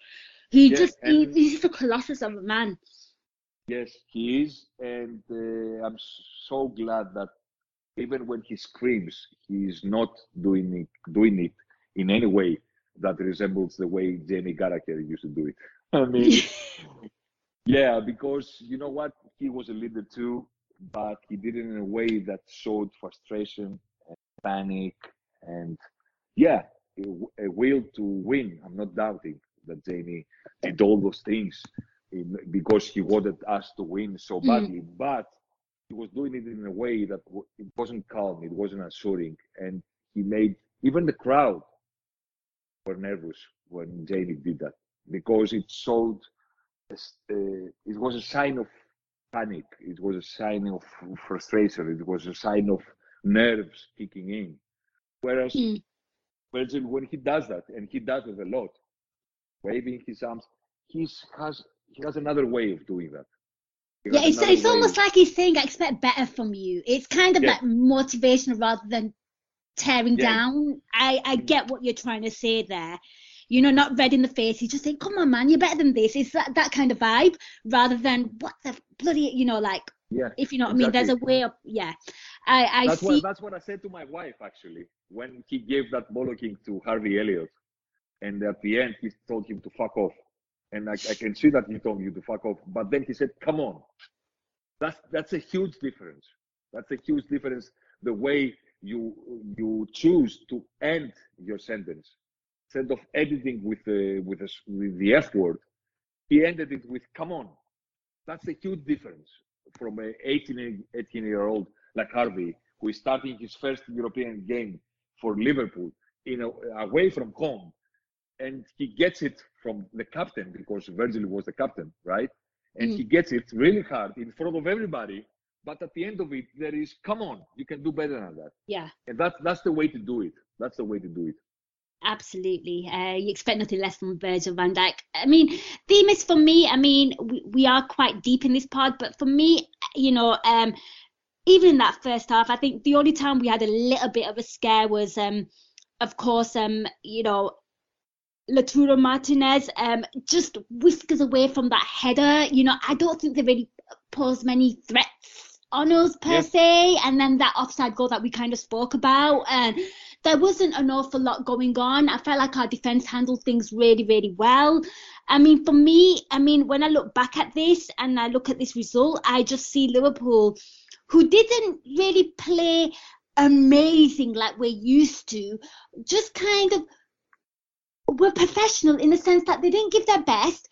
he just he, he's just a colossus of a man. Yes, he is, and uh, I'm so glad that even when he screams, he's not doing it, doing it in any way that resembles the way Jamie Carragher used to do it. I mean, *laughs* yeah, because you know what, he was a leader too, but he did it in a way that showed frustration and panic, and yeah, a, a will to win. I'm not doubting that Jamie did all those things because he wanted us to win so mm. badly. Mm. But he was doing it in a way that it wasn't calm, it wasn't assuring, and he made even the crowd were nervous when Jamie did that because it showed uh, it was a sign of panic, it was a sign of frustration, it was a sign of nerves kicking in. Whereas mm. when he does that, and he does it a lot, waving his arms, he has he has another way of doing that. Yeah, it's, it's almost like he's saying, I expect better from you. It's kind of yeah. like motivation rather than tearing yeah. down. I, I mm. get what you're trying to say there. You know, not red in the face. He's just saying, come on, man, you're better than this. It's that, that kind of vibe rather than what the bloody, you know, like, yeah, if you know what exactly. I mean. There's a way of, yeah. I, I that's see. What, that's what I said to my wife, actually, when he gave that bollocking to Harvey Elliott. And at the end, he told him to fuck off and I, I, can see that he told you to fuck off. But then he said, "Come on." That's that's a huge difference. That's a huge difference. The way you you choose to end your sentence instead of editing with the with the, with the F word, he ended it with "Come on." That's a huge difference from a 18 18 year old like Harvey who is starting his first European game for Liverpool you know away from home and he gets it from the captain because Virgil was the captain, right? And mm. he gets it really hard in front of everybody. But at the end of it, there is, come on, you can do better than that. Yeah. And that's that's the way to do it. That's the way to do it. absolutely. Uh, you expect nothing less from Virgil van Dijk. I mean, Themis for me, I mean, we, we are quite deep in this pod, but for me, you know, um, even in that first half, I think the only time we had a little bit of a scare was, um, of course, um, you know, Lautaro Martinez um, just whiskers away from that header. You know, I don't think they really posed many threats on us per se. And then that offside goal that we kind of spoke about, and there wasn't an awful lot going on. I felt like our defense handled things really, really well. I mean, for me, I mean, when I look back at this and I look at this result, I just see Liverpool, who didn't really play amazing like we're used to, just kind of were professional in the sense that they didn't give their best,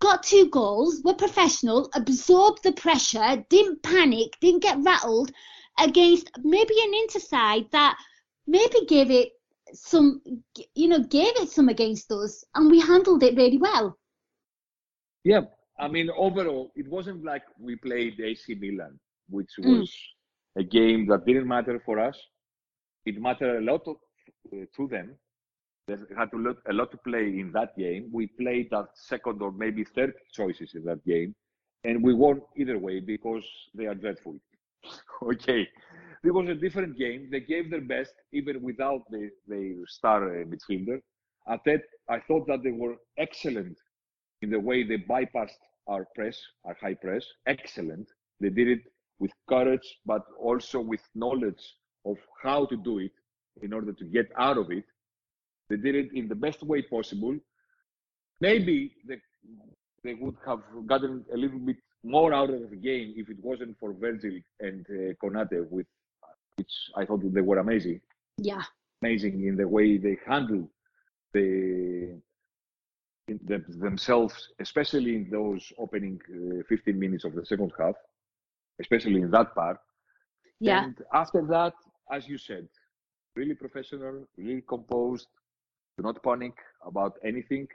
got two goals, were professional, absorbed the pressure, didn't panic, didn't get rattled against maybe an Inter side that maybe gave it some, you know, gave it some against us, and we handled it really well. Yeah, I mean, overall, it wasn't like we played AC Milan, which mm. was mm. a game that didn't matter for us. It mattered a lot uh, to them they had to look, a lot to play in that game. We played at second or maybe third choices in that game, and we won either way because they are dreadful. *laughs* okay, it was a different game. They gave their best even without the, the star uh, midfielder. At that, I thought that they were excellent in the way they bypassed our press, our high press. Excellent. They did it with courage, but also with knowledge of how to do it in order to get out of it they did it in the best way possible. Maybe they, they would have gotten a little bit more out of the game if it wasn't for Virgil and uh, Konate, with which I thought they were amazing. Yeah, amazing in the way they handled the, the themselves, especially in those opening uh, 15 minutes of the second half, especially in that part. Yeah. And after that, as you said, really professional, really composed, do not panic about anything.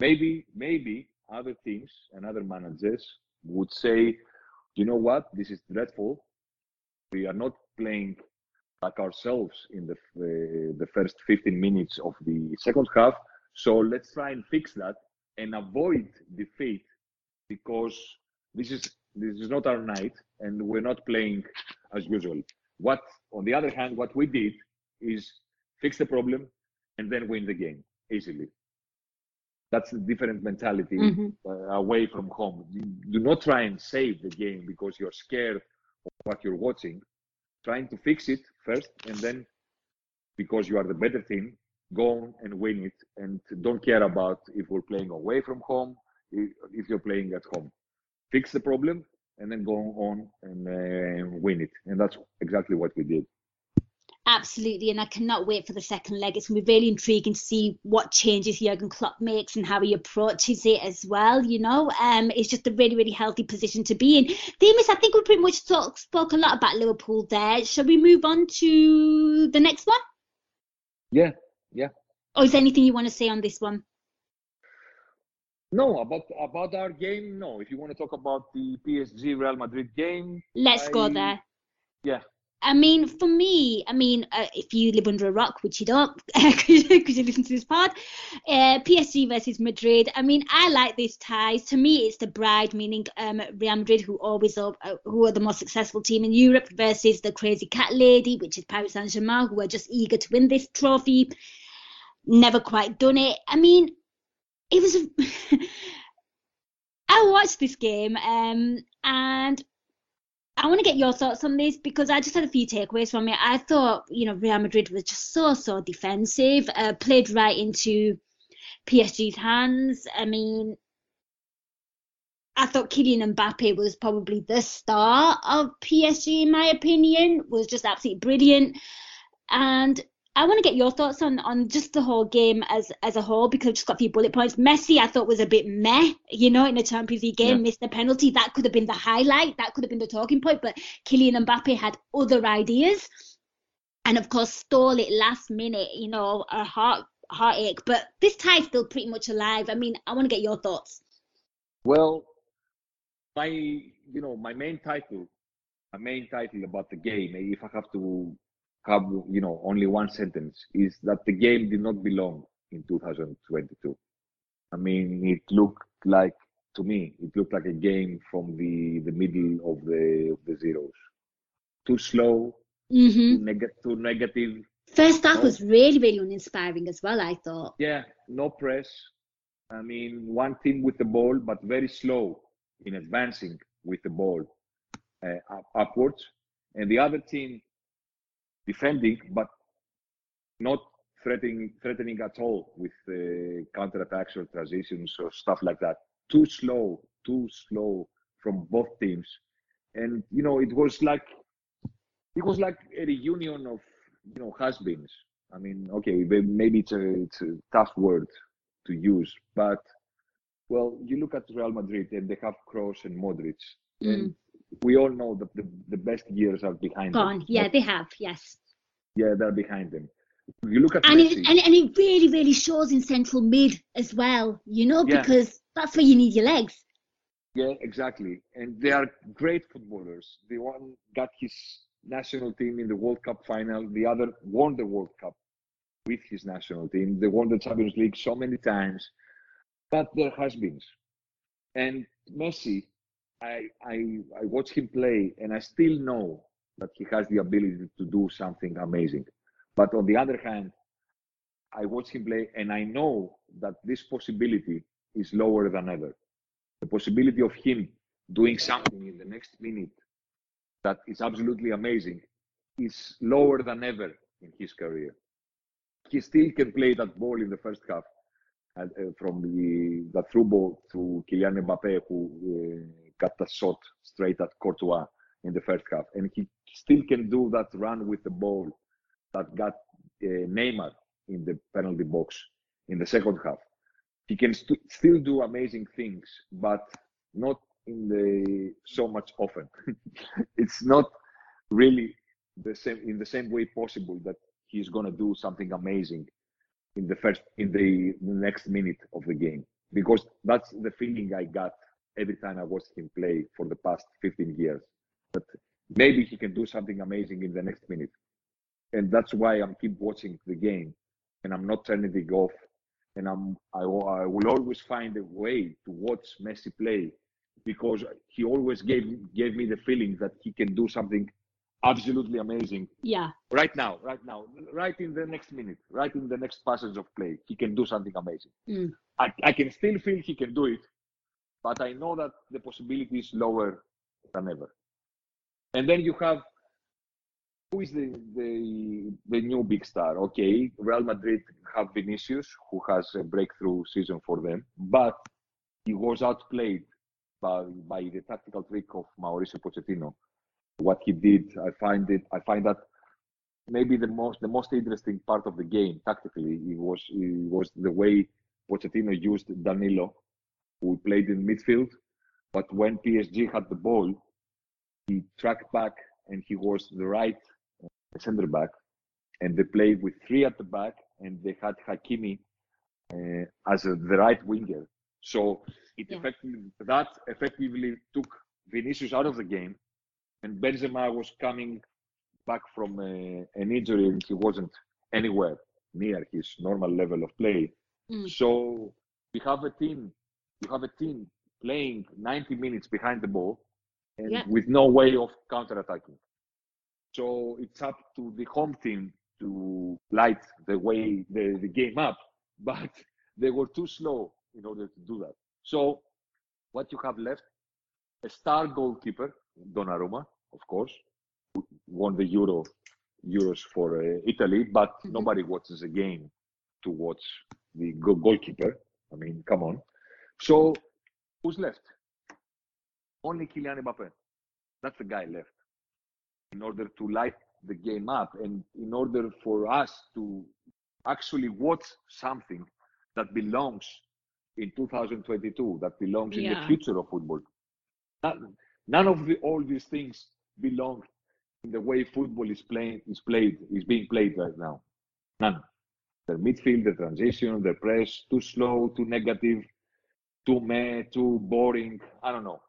Maybe, maybe other teams and other managers would say, you know what, this is dreadful. We are not playing like ourselves in the uh, the first 15 minutes of the second half. So let's try and fix that and avoid defeat because this is this is not our night and we're not playing as usual. What on the other hand, what we did is fix the problem, and then win the game easily. That's a different mentality mm-hmm. uh, away from home. Do not try and save the game because you're scared of what you're watching. Trying to fix it first, and then because you are the better team, go on and win it, and don't care about if we're playing away from home, if you're playing at home. Fix the problem, and then go on and uh, win it. And that's exactly what we did. Absolutely, and I cannot wait for the second leg. It's going to be really intriguing to see what changes Jurgen Klopp makes and how he approaches it as well. You know, um, it's just a really, really healthy position to be in. Themis, I think we pretty much talk, spoke a lot about Liverpool there. Shall we move on to the next one? Yeah, yeah. Or is there anything you want to say on this one? No, about about our game. No, if you want to talk about the PSG Real Madrid game, let's I, go there. Yeah, I mean, for me, I mean, uh, if you live under a rock, which you don't, *laughs* because you listen to this pod, uh, PSG versus Madrid. I mean, I like this ties. To me, it's the bride, meaning um, Real Madrid, who always up, uh, who are the most successful team in Europe, versus the crazy cat lady, which is Paris Saint Germain, who are just eager to win this trophy. Never quite done it. I mean, it was. *laughs* I watched this game, um, and I want to get your thoughts on this because I just had a few takeaways from it. I thought, you know, Real Madrid was just so, so defensive, uh, played right into PSG's hands. I mean, I thought Kylian Mbappe was probably the star of PSG, in my opinion, was just absolutely brilliant. And I want to get your thoughts on on just the whole game as as a whole because I've just got a few bullet points. Messi, I thought was a bit meh, you know, in the Champions League game, yeah. missed the penalty. That could have been the highlight. That could have been the talking point. But Kylian Mbappe had other ideas, and of course stole it last minute. You know, a heart heartache. But this tie's still pretty much alive. I mean, I want to get your thoughts. Well, my you know my main title, my main title about the game, eh, if I have to have you know only one sentence is that the game did not belong in 2022. I mean, it looked like to me, it looked like a game from the the middle of the of the zeros. Too slow, mm-hmm. too, neg- too negative. First half no, was really, really uninspiring as well. I thought. Yeah, no press. I mean, one team with the ball, but very slow in advancing with the ball uh, up, upwards, and the other team defending, but not threatening threatening at all with uh, counter attacks or transitions or stuff like that. Too slow, too slow from both teams, and you know it was like it was like a reunion of you know has-beens. I mean, okay, maybe it's a it's a tough word to use, but well, you look at Real Madrid and they have Kroos and Modric, mm. and we all know that the, the best years are behind Gone. them. Yeah, they have. Yes. Yeah, they're behind them. You look at and Messi, it, and, and it really, really shows in central mid as well. You know, yeah. because that's where you need your legs. Yeah, exactly. And they are great footballers. The one got his national team in the World Cup final. The other won the World Cup with his national team. They won the Champions League so many times, but there has been. And Messi, I, I, I watch him play and I still know that he has the ability to do something amazing. But on the other hand, I watch him play and I know that this possibility is lower than ever. The possibility of him doing something in the next minute that is absolutely amazing is lower than ever in his career. He still can play that ball in the first half uh, from the, the through ball to Kylian Mbappe, who uh, got a shot straight at Courtois in the first half, and he still can do that run with the ball that got uh, Neymar in the penalty box in the second half. He can st- still do amazing things, but not in the so much often. *laughs* it's not really the same in the same way possible that he's gonna do something amazing in the first in the next minute of the game because that's the feeling I got every time I watched him play for the past 15 years. But maybe he can do something amazing in the next minute. And that's why I'm keep watching the game and I'm not turning it off. And I'm, I, I will always find a way to watch Messi play because he always gave, gave me the feeling that he can do something absolutely amazing. Yeah. Right now, right now, right in the next minute, right in the next passage of play, he can do something amazing. Mm. I, I can still feel he can do it, but I know that the possibility is lower than ever. And then you have who is the, the the new big star? Okay, Real Madrid have Vinicius, who has a breakthrough season for them, but he was outplayed by, by the tactical trick of Mauricio Pochettino. What he did, I find it, I find that maybe the most the most interesting part of the game tactically it was it was the way Pochettino used Danilo who played in midfield. But when PSG had the ball, he tracked back and he was the right uh, center back. And they played with three at the back, and they had Hakimi uh, as a, the right winger. So it yeah. effectively that effectively took Vinicius out of the game, and Benzema was coming back from uh, an injury, and he wasn't anywhere near his normal level of play. Mm. So we have a team you have a team playing 90 minutes behind the ball and yeah. with no way of counter-attacking. So it's up to the home team to light the way the, the game up, *laughs* but they were too slow in order to do that. So what you have left, a star goalkeeper, Donnarumma, of course, won the Euro Euros for uh, Italy, but mm-hmm. nobody watches a game to watch the goalkeeper. I mean, come on. So who's left? Only Kylian Mbappe. That's the guy left. In order to light the game up and in order for us to actually watch something that belongs in 2022, that belongs yeah. in the future of football. None, none of the, all these things belong in the way football is playing is played is being played right now. None. The midfield, the transition, the press, too slow, too negative, too meh, too boring. I don't know.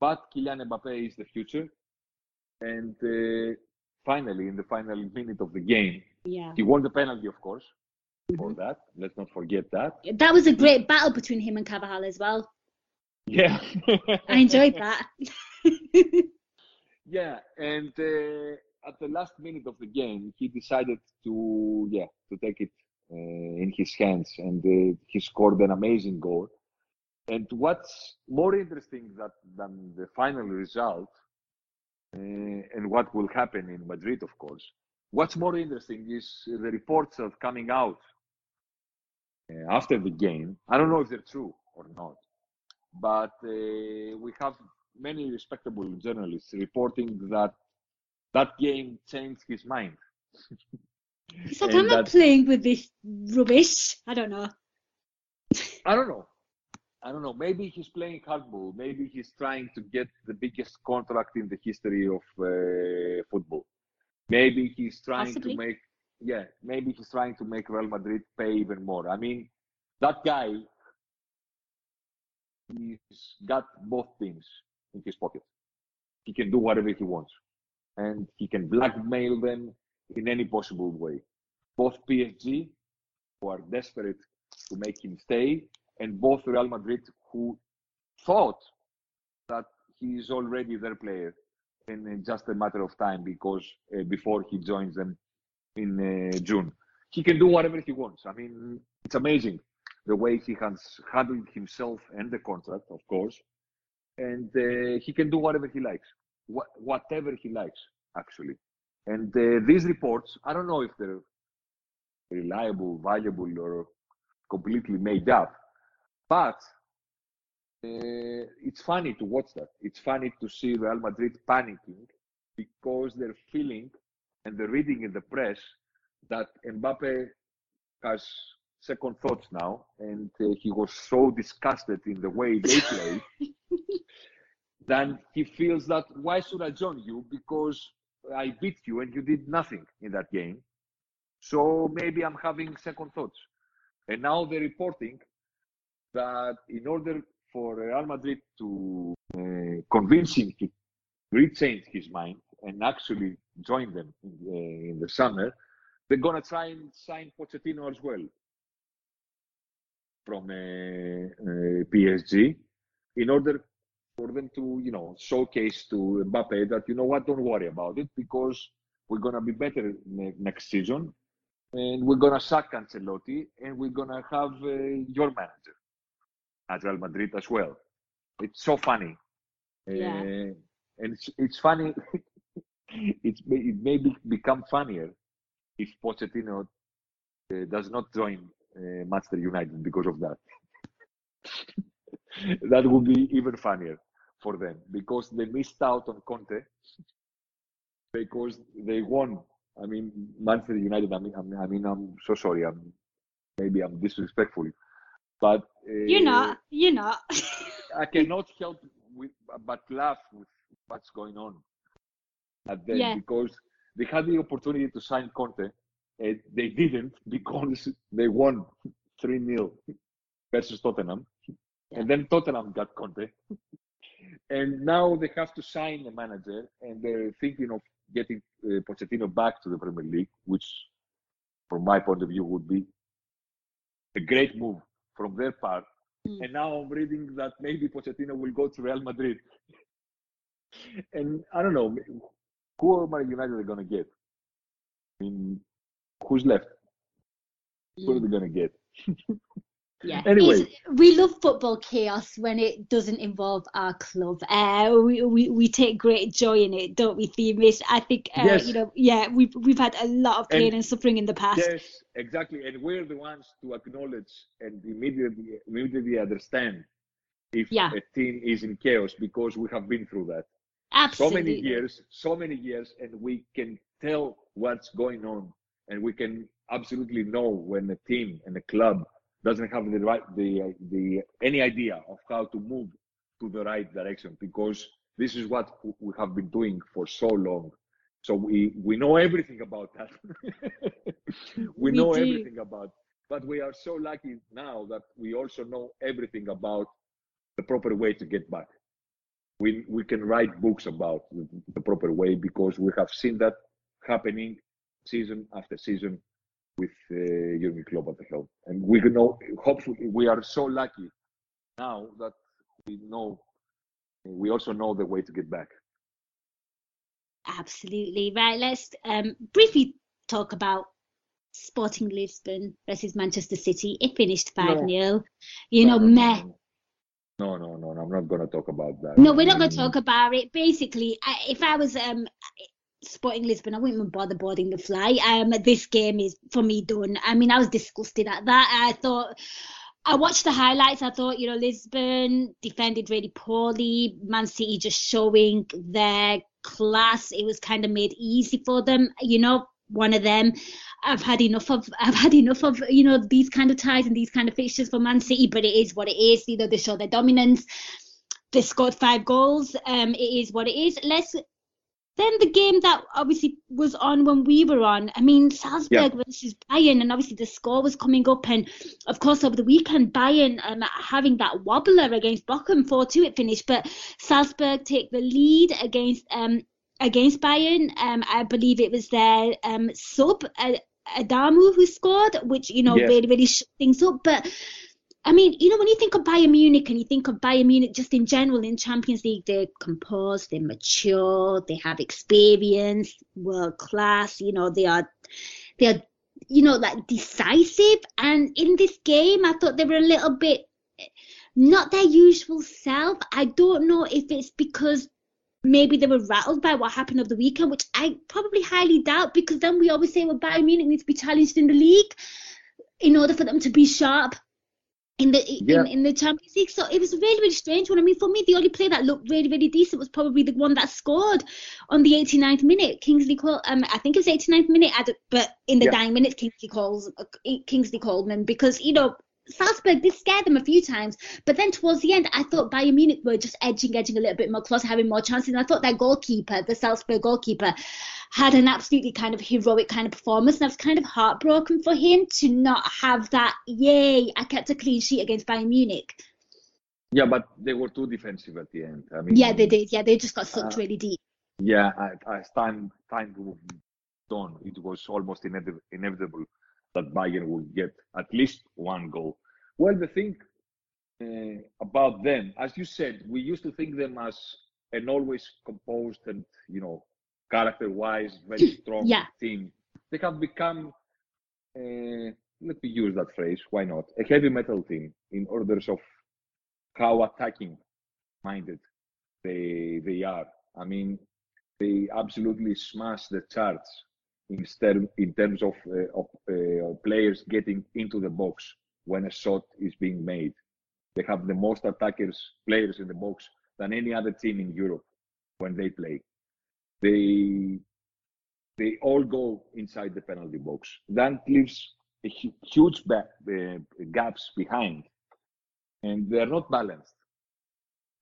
But Kylian Mbappe is the future, and uh, finally in the final minute of the game. Yeah. He won the penalty, of course, for mm-hmm. that. Let's not forget that. That was a great battle between him and Carvajal as well. Yeah. I enjoyed that. *laughs* yeah, and uh, at the last minute of the game, he decided to yeah to take it uh, in his hands, and uh, he scored an amazing goal. And what's more interesting that, than the final result uh, and what will happen in Madrid, of course, what's more interesting is the reports that coming out uh, after the game. I don't know if they're true or not, but uh, we have many respectable journalists reporting that that game changed his mind. He's like, I'm not playing with this rubbish. I don't know. I don't know. I don't know. Maybe he's playing hardball. Maybe he's trying to get the biggest contract in the history of uh, football. Maybe he's trying Possibly. to make, yeah, maybe he's trying to make Real Madrid pay even more. I mean, that guy, he's got both teams in his pocket. He can do whatever he wants, and he can blackmail them in any possible way. Both PSG, who are desperate to make him stay, and both Real Madrid, who thought that he is already their player in just a matter of time because uh, before he joins them in uh, June. He can do whatever he wants. I mean, it's amazing the way he has handled himself and the contract, of course. And uh, he can do whatever he likes, wh- whatever he likes, actually. And uh, these reports, I don't know if they're reliable, valuable, or completely made up, but uh, it's funny to watch that. It's funny to see Real Madrid panicking because they're feeling and they're reading in the press that Mbappe has second thoughts now, and uh, he was so disgusted in the way they play. *laughs* then he feels that why should I join you? Because I beat you and you did nothing in that game. So maybe I'm having second thoughts. And now they're reporting that in order for Real Madrid to uh, convince him to rechange his mind and actually join them in, uh, in the summer, they're going to try and sign Pochettino as well from uh, uh PSG in order for them to, you know, showcase to Mbappe that, you know what, don't worry about it because we're going to be better next season and we're going to sack Ancelotti and we're going to have uh, your manager at Real Madrid as well. It's so funny. Yeah. Uh, and it's, it's funny. *laughs* it's, it may be, become funnier if Pochettino uh, does not join uh, Manchester United because of that. *laughs* that would be even funnier for them because they missed out on Conte because they won. I mean, Manchester United. I mean, I mean, I'm so sorry. I'm maybe I'm disrespectful, but uh, you're not. You're not. *laughs* I cannot help with but laugh with what's going on at them yeah. because they had the opportunity to sign Conte and they didn't *laughs* because they won 3 0 versus Tottenham. Yeah. And then Tottenham got Conte. and now they have to sign a manager and they're thinking of getting uh, Pochettino back to the Premier League, which, from my point of view, would be a great move from their part. Mm. And now I'm reading that maybe Pochettino will go to Real Madrid. *laughs* and I don't know who are Man United are going to get. I mean, who's left? Mm. Who are they hmm. going to get? *laughs* Yeah. Anyway, it's, we love football chaos when it doesn't involve our club. Uh, we, we we take great joy in it, don't we, Themis? I think uh, yes. you know, yeah, we've we've had a lot of pain and, and, suffering in the past. Yes, exactly, and we're the ones to acknowledge and immediately immediately understand if yeah. a team is in chaos because we have been through that. Absolutely. So many years, so many years, and we can tell what's going on, and we can absolutely know when a team and a club doesn't have the right the the any idea of how to move to the right direction because this is what we have been doing for so long. So we we know everything about that. *laughs* We know everything about but we are so lucky now that we also know everything about the proper way to get back. We we can write books about the, the proper way because we have seen that happening season after season with uh, Jurgen Klopp at the helm. And we know, hopefully, we are so lucky now that we know, we also know the way to get back. Absolutely right. Let's um, briefly talk about Sporting Lisbon versus Manchester City. It finished 5 0. No. You no, know, no, meh. No, no, no, no, I'm not going to talk about that. No, we're not going to talk about it. Basically, I, if I was um, Sporting Lisbon, I wouldn't even bother boarding the flight. Um, this game is for me done. I mean, I was disgusted at that. I thought. I watched the highlights. I thought, you know, Lisbon defended really poorly. Man City just showing their class. It was kind of made easy for them. You know, one of them. I've had enough of I've had enough of you know these kind of ties and these kind of fixtures for Man City, but it is what it is. You know they show their dominance. They scored five goals. Um, it is what it is. Let's then the game that obviously was on when we were on. I mean Salzburg yeah. versus Bayern, and obviously the score was coming up, and of course over the weekend Bayern um, having that wobbler against Bochum four two it finished, but Salzburg take the lead against um against Bayern. Um, I believe it was their um, sub uh, Adamu who scored, which you know really really shook things up. But I mean, you know, when you think of Bayern Munich and you think of Bayern Munich just in general in Champions League, they're composed, they're mature, they have experience, world class. You know, they are they are you know like decisive. And in this game, I thought they were a little bit not their usual self. I don't know if it's because maybe they were rattled by what happened over the weekend, which I probably highly doubt because then we always say, well, Bayern Munich needs to be challenged in the league in order for them to be sharp in the yeah. in, in the Champions League. So it was really, really strange one. I mean, for me, the only player that looked really, really decent was probably the one that scored on the 89th minute. Kingsley Cole, um, I think it was 89th minute, but in the yeah. dying minutes, Kingsley calls uh, Kingsley Coman because you know Salzburg did scare them a few times, but then towards the end, I thought Bayern Munich were just edging, edging a little bit more close, having more chances. And I thought that goalkeeper, the Salzburg goalkeeper, had an absolutely kind of heroic kind of performance. And I was kind of heartbroken for him to not have that, yay, I kept a clean sheet against Bayern Munich. Yeah, but they were too defensive at the end. I mean, yeah, they did. Yeah, they just got sucked uh, really deep. Yeah, as time time moved on, it was almost inevitable that Bayern would get at least one goal. Well, the thing uh, about them, as you said, we used to think them as an always composed and you know character-wise very *laughs* strong yeah. team. They have become, uh, let me use that phrase, why not, a heavy metal team in orders of how attacking minded they they are. I mean, they absolutely smash the charts in terms of, uh, of uh, players getting into the box when a shot is being made. They have the most attackers players in the box than any other team in Europe when they play. They they all go inside the penalty box. That leaves huge uh, gaps behind, and they're not balanced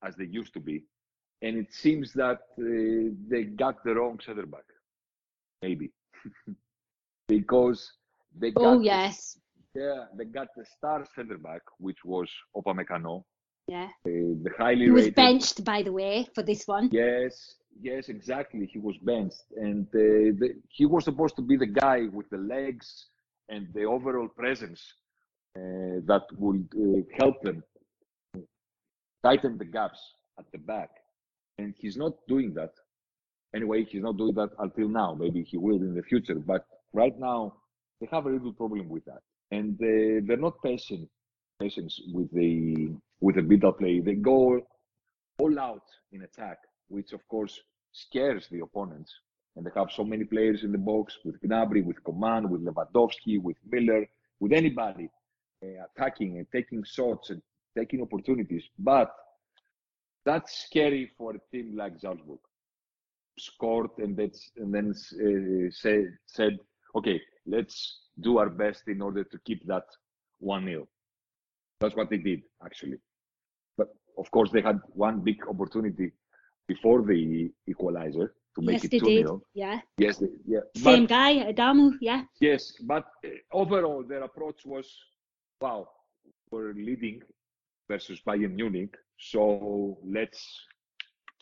as they used to be. And it seems that uh, they got the wrong center back, maybe. *laughs* because they got oh yes yeah they got the star center back which was Upamecano. Yeah. Uh, the highly he was rated, benched by the way for this one. Yes, yes, exactly. He was benched, and uh, the, he was supposed to be the guy with the legs and the overall presence uh, that would uh, help them tighten the gaps at the back. And he's not doing that anyway, he's not doing that until now. Maybe he will in the future. But right now, they have a little problem with that, and they, they're not patient patience with the with the build-up play. They go all out in attack, which of course scares the opponents. And they have so many players in the box with Gnabry, with Coman, with Lewandowski, with Müller, with anybody uh, attacking and taking shots and taking opportunities. But that's scary for a team like Salzburg scored and that's and then uh, said said okay let's do our best in order to keep that one nil. That's what they did actually. But of course they had one big opportunity before the equalizer to make yes, it 2 nil. Yeah. Yes they, yeah same but, guy adamu yeah. Yes but uh, overall their approach was wow we're leading versus bayern munich so let's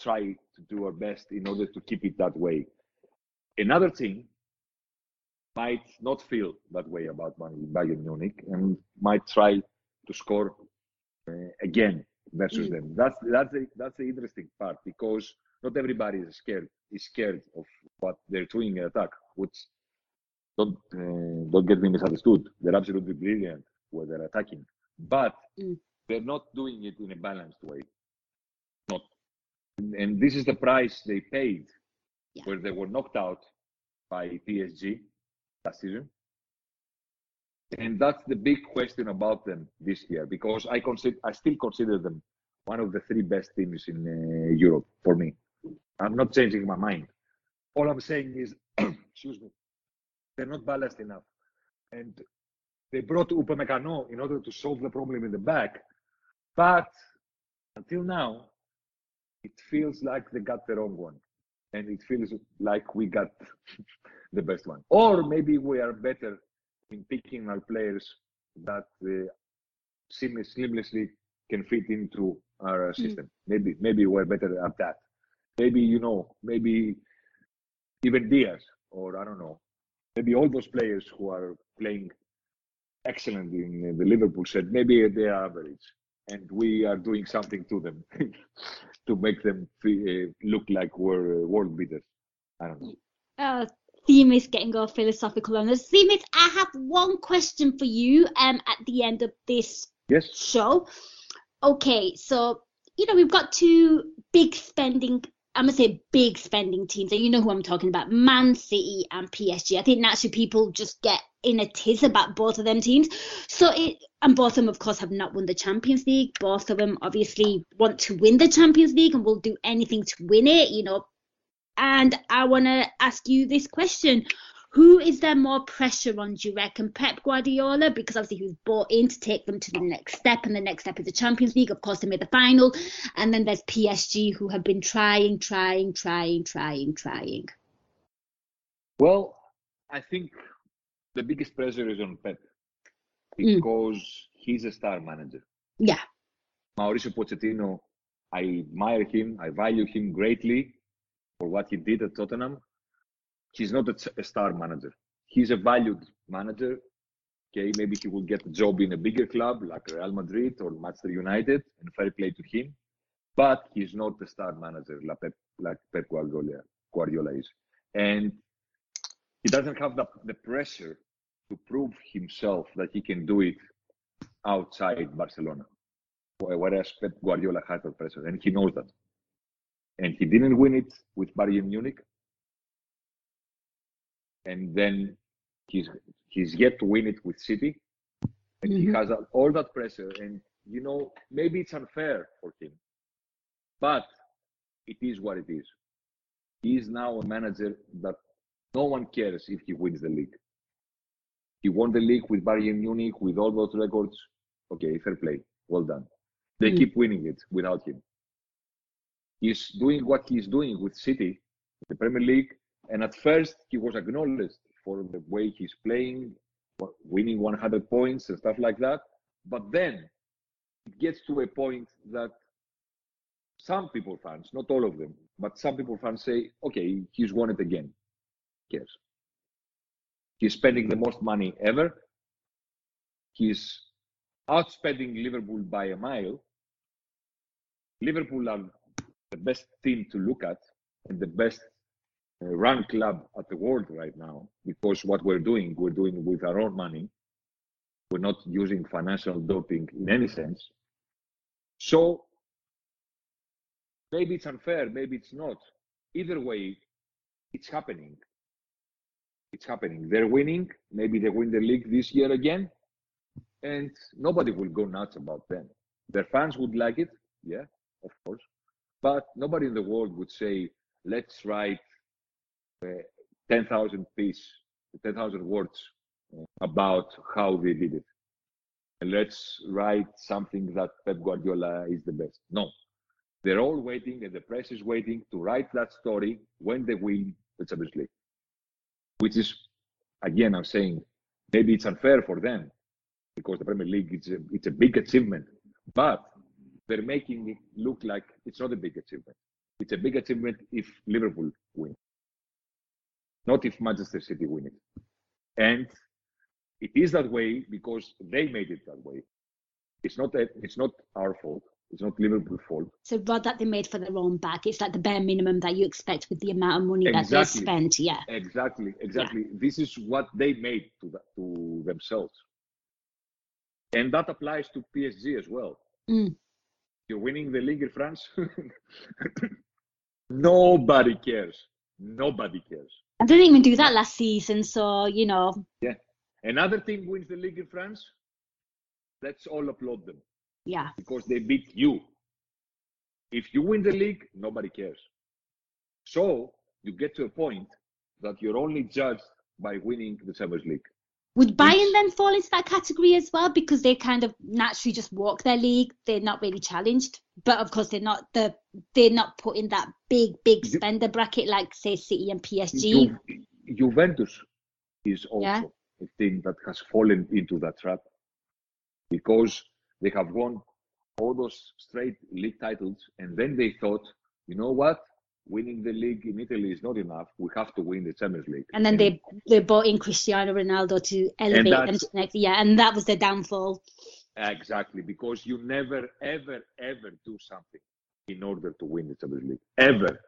try to do our best in order to keep it that way. another team might not feel that way about Bayern Munich and might try to score uh, again versus mm. them. That's that's the that's the interesting part because not everybody is scared is scared of what they're doing in attack, which don't uh, don't get me misunderstood. They're absolutely brilliant when they're attacking, but mm. they're not doing it in a balanced way. And this is the price they paid, yeah. where they were knocked out by PSG last season. And that's the big question about them this year, because I consider I still consider them one of the three best teams in uh, Europe for me. I'm not changing my mind. All I'm saying is, *clears throat* excuse me, they're not balanced enough. And they brought Upamecano in order to solve the problem in the back. But until now, it feels like they got the wrong one. And it feels like we got *laughs* the best one. Or maybe we are better in picking our players that uh, seamlessly can fit into our hmm. system. Mm. Maybe maybe we're better at that. Maybe you know, maybe even Diaz or I don't know, maybe all those players who are playing excellent in the Liverpool set, maybe they are average, and we are doing something to them *laughs* to make them feel, uh, look like we're world beaters. I don't know. Uh, Themis getting all philosophical on us. Themis, I have one question for you um, at the end of this yes. show. Okay, so you know we've got two big spending I'm gonna say big spending teams, and you know who I'm talking about, Man City and PSG. I think naturally people just get in a tiz about both of them teams. So it and both of them, of course, have not won the Champions League. Both of them obviously want to win the Champions League and will do anything to win it. You know, and I want to ask you this question: who is there more pressure on, do you reckon? Pep Guardiola, because obviously he was brought in to take them to the next step, and the next step is the Champions League. Of course, they made the final. And then there's PSG, who have been trying, trying, trying, trying, trying. Well, I think the biggest pressure is on Pep mm. because mm. he's a star manager. Yeah. Mauricio Pochettino, I admire him, I value him greatly for what he did at Tottenham he's not a, a star manager. He's a valued manager. Okay, maybe he will get a job in a bigger club like Real Madrid or Manchester United, and fair play to him. But he's not a star manager like Pep, like Pep Guardiola, Guardiola is, and he doesn't have the, the pressure to prove himself that he can do it outside Barcelona. Whereas Pep Guardiola has the pressure, and he knows that. And he didn't win it with Bayern Munich and then he's he's yet to win it with City, and mm-hmm. he has all that pressure. And you know, maybe it's unfair for him, but it is what it is. He is now a manager that no one cares if he wins the league. He won the league with Bayern Munich with all those records. Okay, fair play, well done. They mm-hmm. keep winning it without him. He's doing what he's doing with City, the Premier League, and at first, he was acknowledged for the way he's playing, winning 100 points and stuff like that. But then it gets to a point that some people fans, not all of them, but some people fans say, okay, he's won it again. Yes. He's spending the most money ever. He's outspending Liverpool by a mile. Liverpool are the best team to look at and the best uh, run club at the world right now because what we're doing, we're doing with our own money. We're not using financial doping in any sense. So maybe it's unfair, maybe it's not. Either way, it's happening. It's happening. They're winning. Maybe they win the league this year again. And nobody will go nuts about them. Their fans would like it, yeah, of course. But nobody in the world would say, let's write 10,000 piece, 10,000 words uh, about how they did it. And let's write something that Pep Guardiola is the best. No, they're all waiting, and the press is waiting to write that story when they win the Champions League. Which is, again, I'm saying maybe it's unfair for them because the Premier League it's a, it's a big achievement, but they're making it look like it's not a big achievement. It's a big achievement if Liverpool win. not if Manchester City win it. And it is that way because they made it that way. It's not a, it's not our fault. It's not Liverpool's fault. So rather that they made for their own back, it's like the bare minimum that you expect with the amount of money exactly. that they spent. Yeah. Exactly. Exactly. Yeah. This is what they made to the, to themselves, and that applies to PSG as well. Mm. You're winning the league in France. *laughs* Nobody cares. Nobody cares. I didn't even do that last season, so you know. Yeah. Another team wins the league in France. Let's all applaud them. Yeah. Because they beat you. If you win the league, nobody cares. So you get to a point that you're only judged by winning the Champions League. Would Bayern then fall into that category as well because they kind of naturally just walk their league? They're not really challenged, but of course they're not the they're not put in that big big spender bracket like say City and PSG. Ju- Juventus is also yeah. a team that has fallen into that trap because they have won all those straight league titles, and then they thought, you know what? Winning the league in Italy is not enough. We have to win the Champions League. And then and, they they brought in Cristiano Ronaldo to elevate them to next. Yeah, and that was the downfall. Exactly, because you never, ever, ever do something in order to win the Champions League. Ever.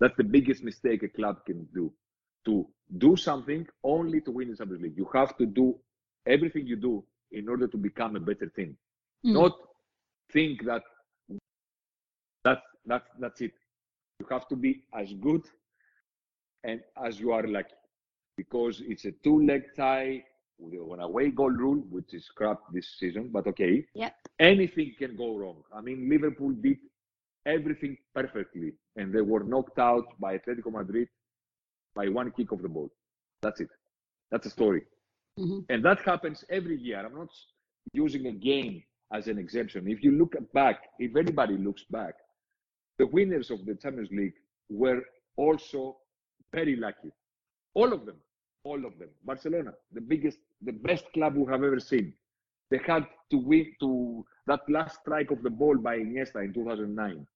That's the biggest mistake a club can do. To do something only to win the Champions League. You have to do everything you do in order to become a better team. Mm. Not think that that's that's that's it. You have to be as good and as you are lucky, because it's a two-leg tie with an away goal rule, which is crap this season. But okay, yep. anything can go wrong. I mean, Liverpool did everything perfectly, and they were knocked out by Atletico Madrid by one kick of the ball. That's it. That's a story. Mm-hmm. And that happens every year. I'm not using a game as an exemption. If you look back, if anybody looks back, the winners of the Champions League were also very lucky. All of them, all of them. Barcelona, the biggest, the best club we have ever seen. They had to win to that last strike of the ball by Iniesta in 2009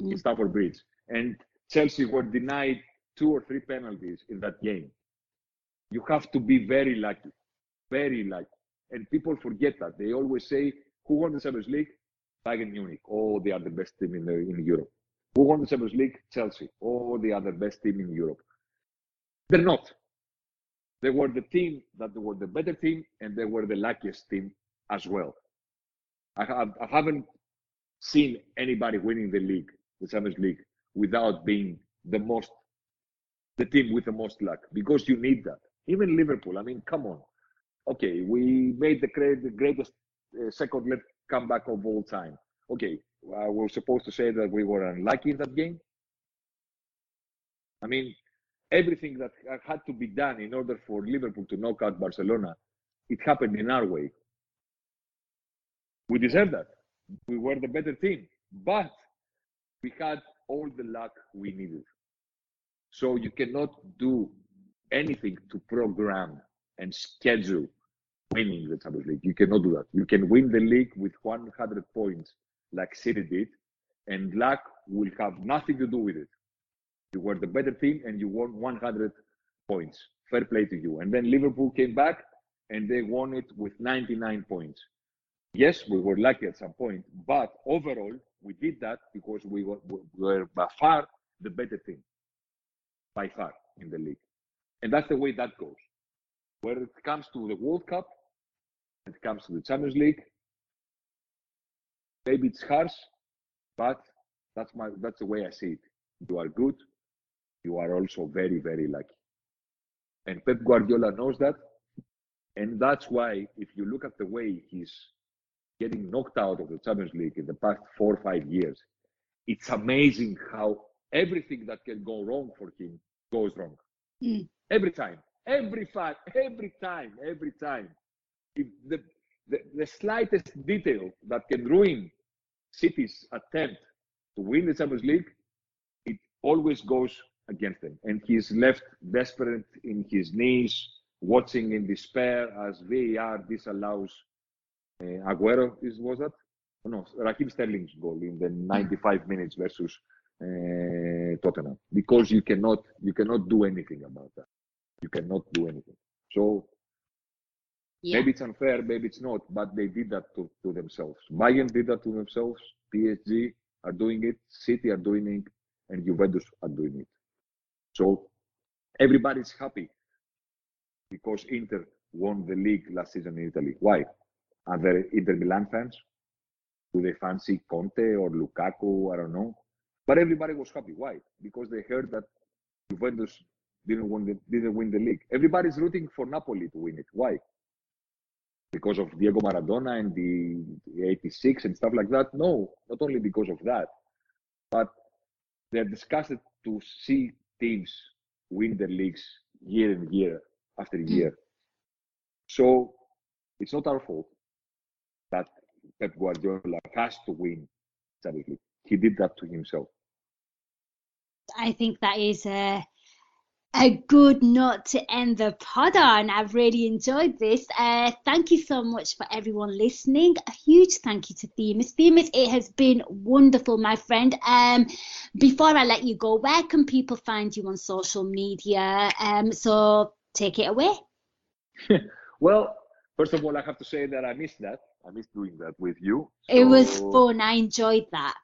mm. in Stamford Bridge. And Chelsea were denied two or three penalties in that game. You have to be very lucky, very lucky. And people forget that. They always say who won the Champions League? Bayern Munich. Oh, they are the best team in, the, in Europe. Who won the Champions League? Chelsea. Oh, they are the best team in Europe. They're not. They were the team that were the better team, and they were the luckiest team as well. I, have, I haven't seen anybody winning the league, the Champions League, without being the most, the team with the most luck, because you need that. Even Liverpool. I mean, come on. Okay, we made the, the greatest Uh, second left comeback of all time. Okay, I we're supposed to say that we were unlucky in that game. I mean, everything that had to be done in order for Liverpool to knock out Barcelona, it happened in our way. We deserve that. We were the better team, but we had all the luck we needed. So you cannot do anything to program and schedule winning the Champions League. You cannot do that. You can win the league with 100 points like City did, and luck will have nothing to do with it. You were the better team and you won 100 points. Fair play to you. And then Liverpool came back and they won it with 99 points. Yes, we were lucky at some point, but overall, we did that because we were, we were by far the better team, by far in the league. And that's the way that goes. When it comes to the World Cup, it comes to the Champions League. Maybe it's harsh, but that's my that's the way I see it. You are good, you are also very, very lucky. And Pep Guardiola knows that. And that's why if you look at the way he's getting knocked out of the Champions League in the past four or five years, it's amazing how everything that can go wrong for him goes wrong. Mm. Every time. Every five, every time, every time the, the, the slightest detail that can ruin City's attempt to win the Champions League, it always goes against them. And he's left desperate in his knees, watching in despair as VAR disallows uh, Aguero. Is was that? Oh, no, Raheem Sterling's goal in the 95 minutes versus uh, Tottenham because you cannot you cannot do anything about that. You cannot do anything. So yeah. maybe it's unfair, maybe it's not, but they did that to, to themselves. Bayern did that to themselves. PSG are doing it. City are doing it, and Juventus are doing it. So everybody's happy because Inter won the league last season in Italy. Why? Are there Inter Milan fans? Do they fancy Conte or Lukaku? I don't know. But everybody was happy. Why? Because they heard that Juventus didn't win the, didn't win the league. Everybody's rooting for Napoli to win it. Why? Because of Diego Maradona and the, the 86 and stuff like that? No, not only because of that, but they're disgusted to see teams win their leagues year and year after hmm. year. So it's not our fault that Pep Guardiola has to win Champions League. He did that to himself. I think that is a a good note to end the pod on. I've really enjoyed this. Uh, thank you so much for everyone listening. A huge thank you to Themis. Themis, it has been wonderful, my friend. Um, before I let you go, where can people find you on social media? Um, so take it away. *laughs* well, first of all, I have to say that I missed that. I missed doing that with you. So... It was fun. I enjoyed that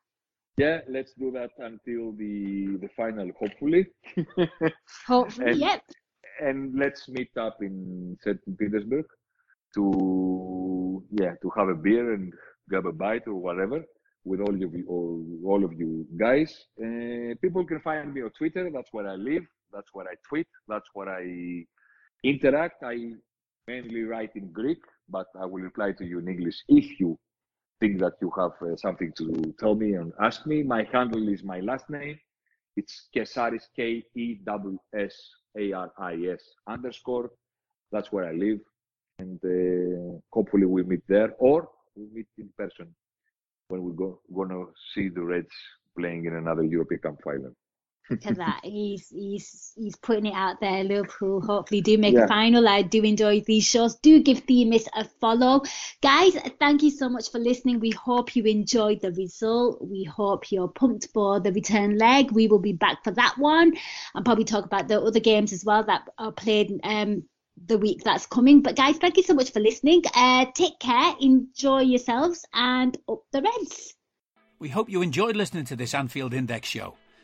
yeah let's do that until the the final hopefully. *laughs* Hopefully and, yep and let's meet up in st petersburg to yeah to have a beer and grab a bite or whatever with all of you all, all of you guys. Uh, people can find me on twitter. That's where i live. That's where i tweet. That's where i interact. I mainly write in greek but i will reply to you in english if you think that you have uh, something to tell me and ask me. My handle is my last name. It's Kesaris, K E W S A R I S underscore. That's where I live. And uh, hopefully we meet there or we meet in person when we go gonna see the Reds playing in another European Cup final to that. *laughs* He's he's he's putting it out there. Liverpool hopefully do make yeah. a final. I do enjoy these shows. Do give Themis a follow, guys. Thank you so much for listening. We hope you enjoyed the result. We hope you're pumped for the return leg. We will be back for that one, and probably talk about the other games as well that are played. Um, the week that's coming. But guys, thank you so much for listening. Uh, take care, enjoy yourselves, and up the Reds. We hope you enjoyed listening to this Anfield Index show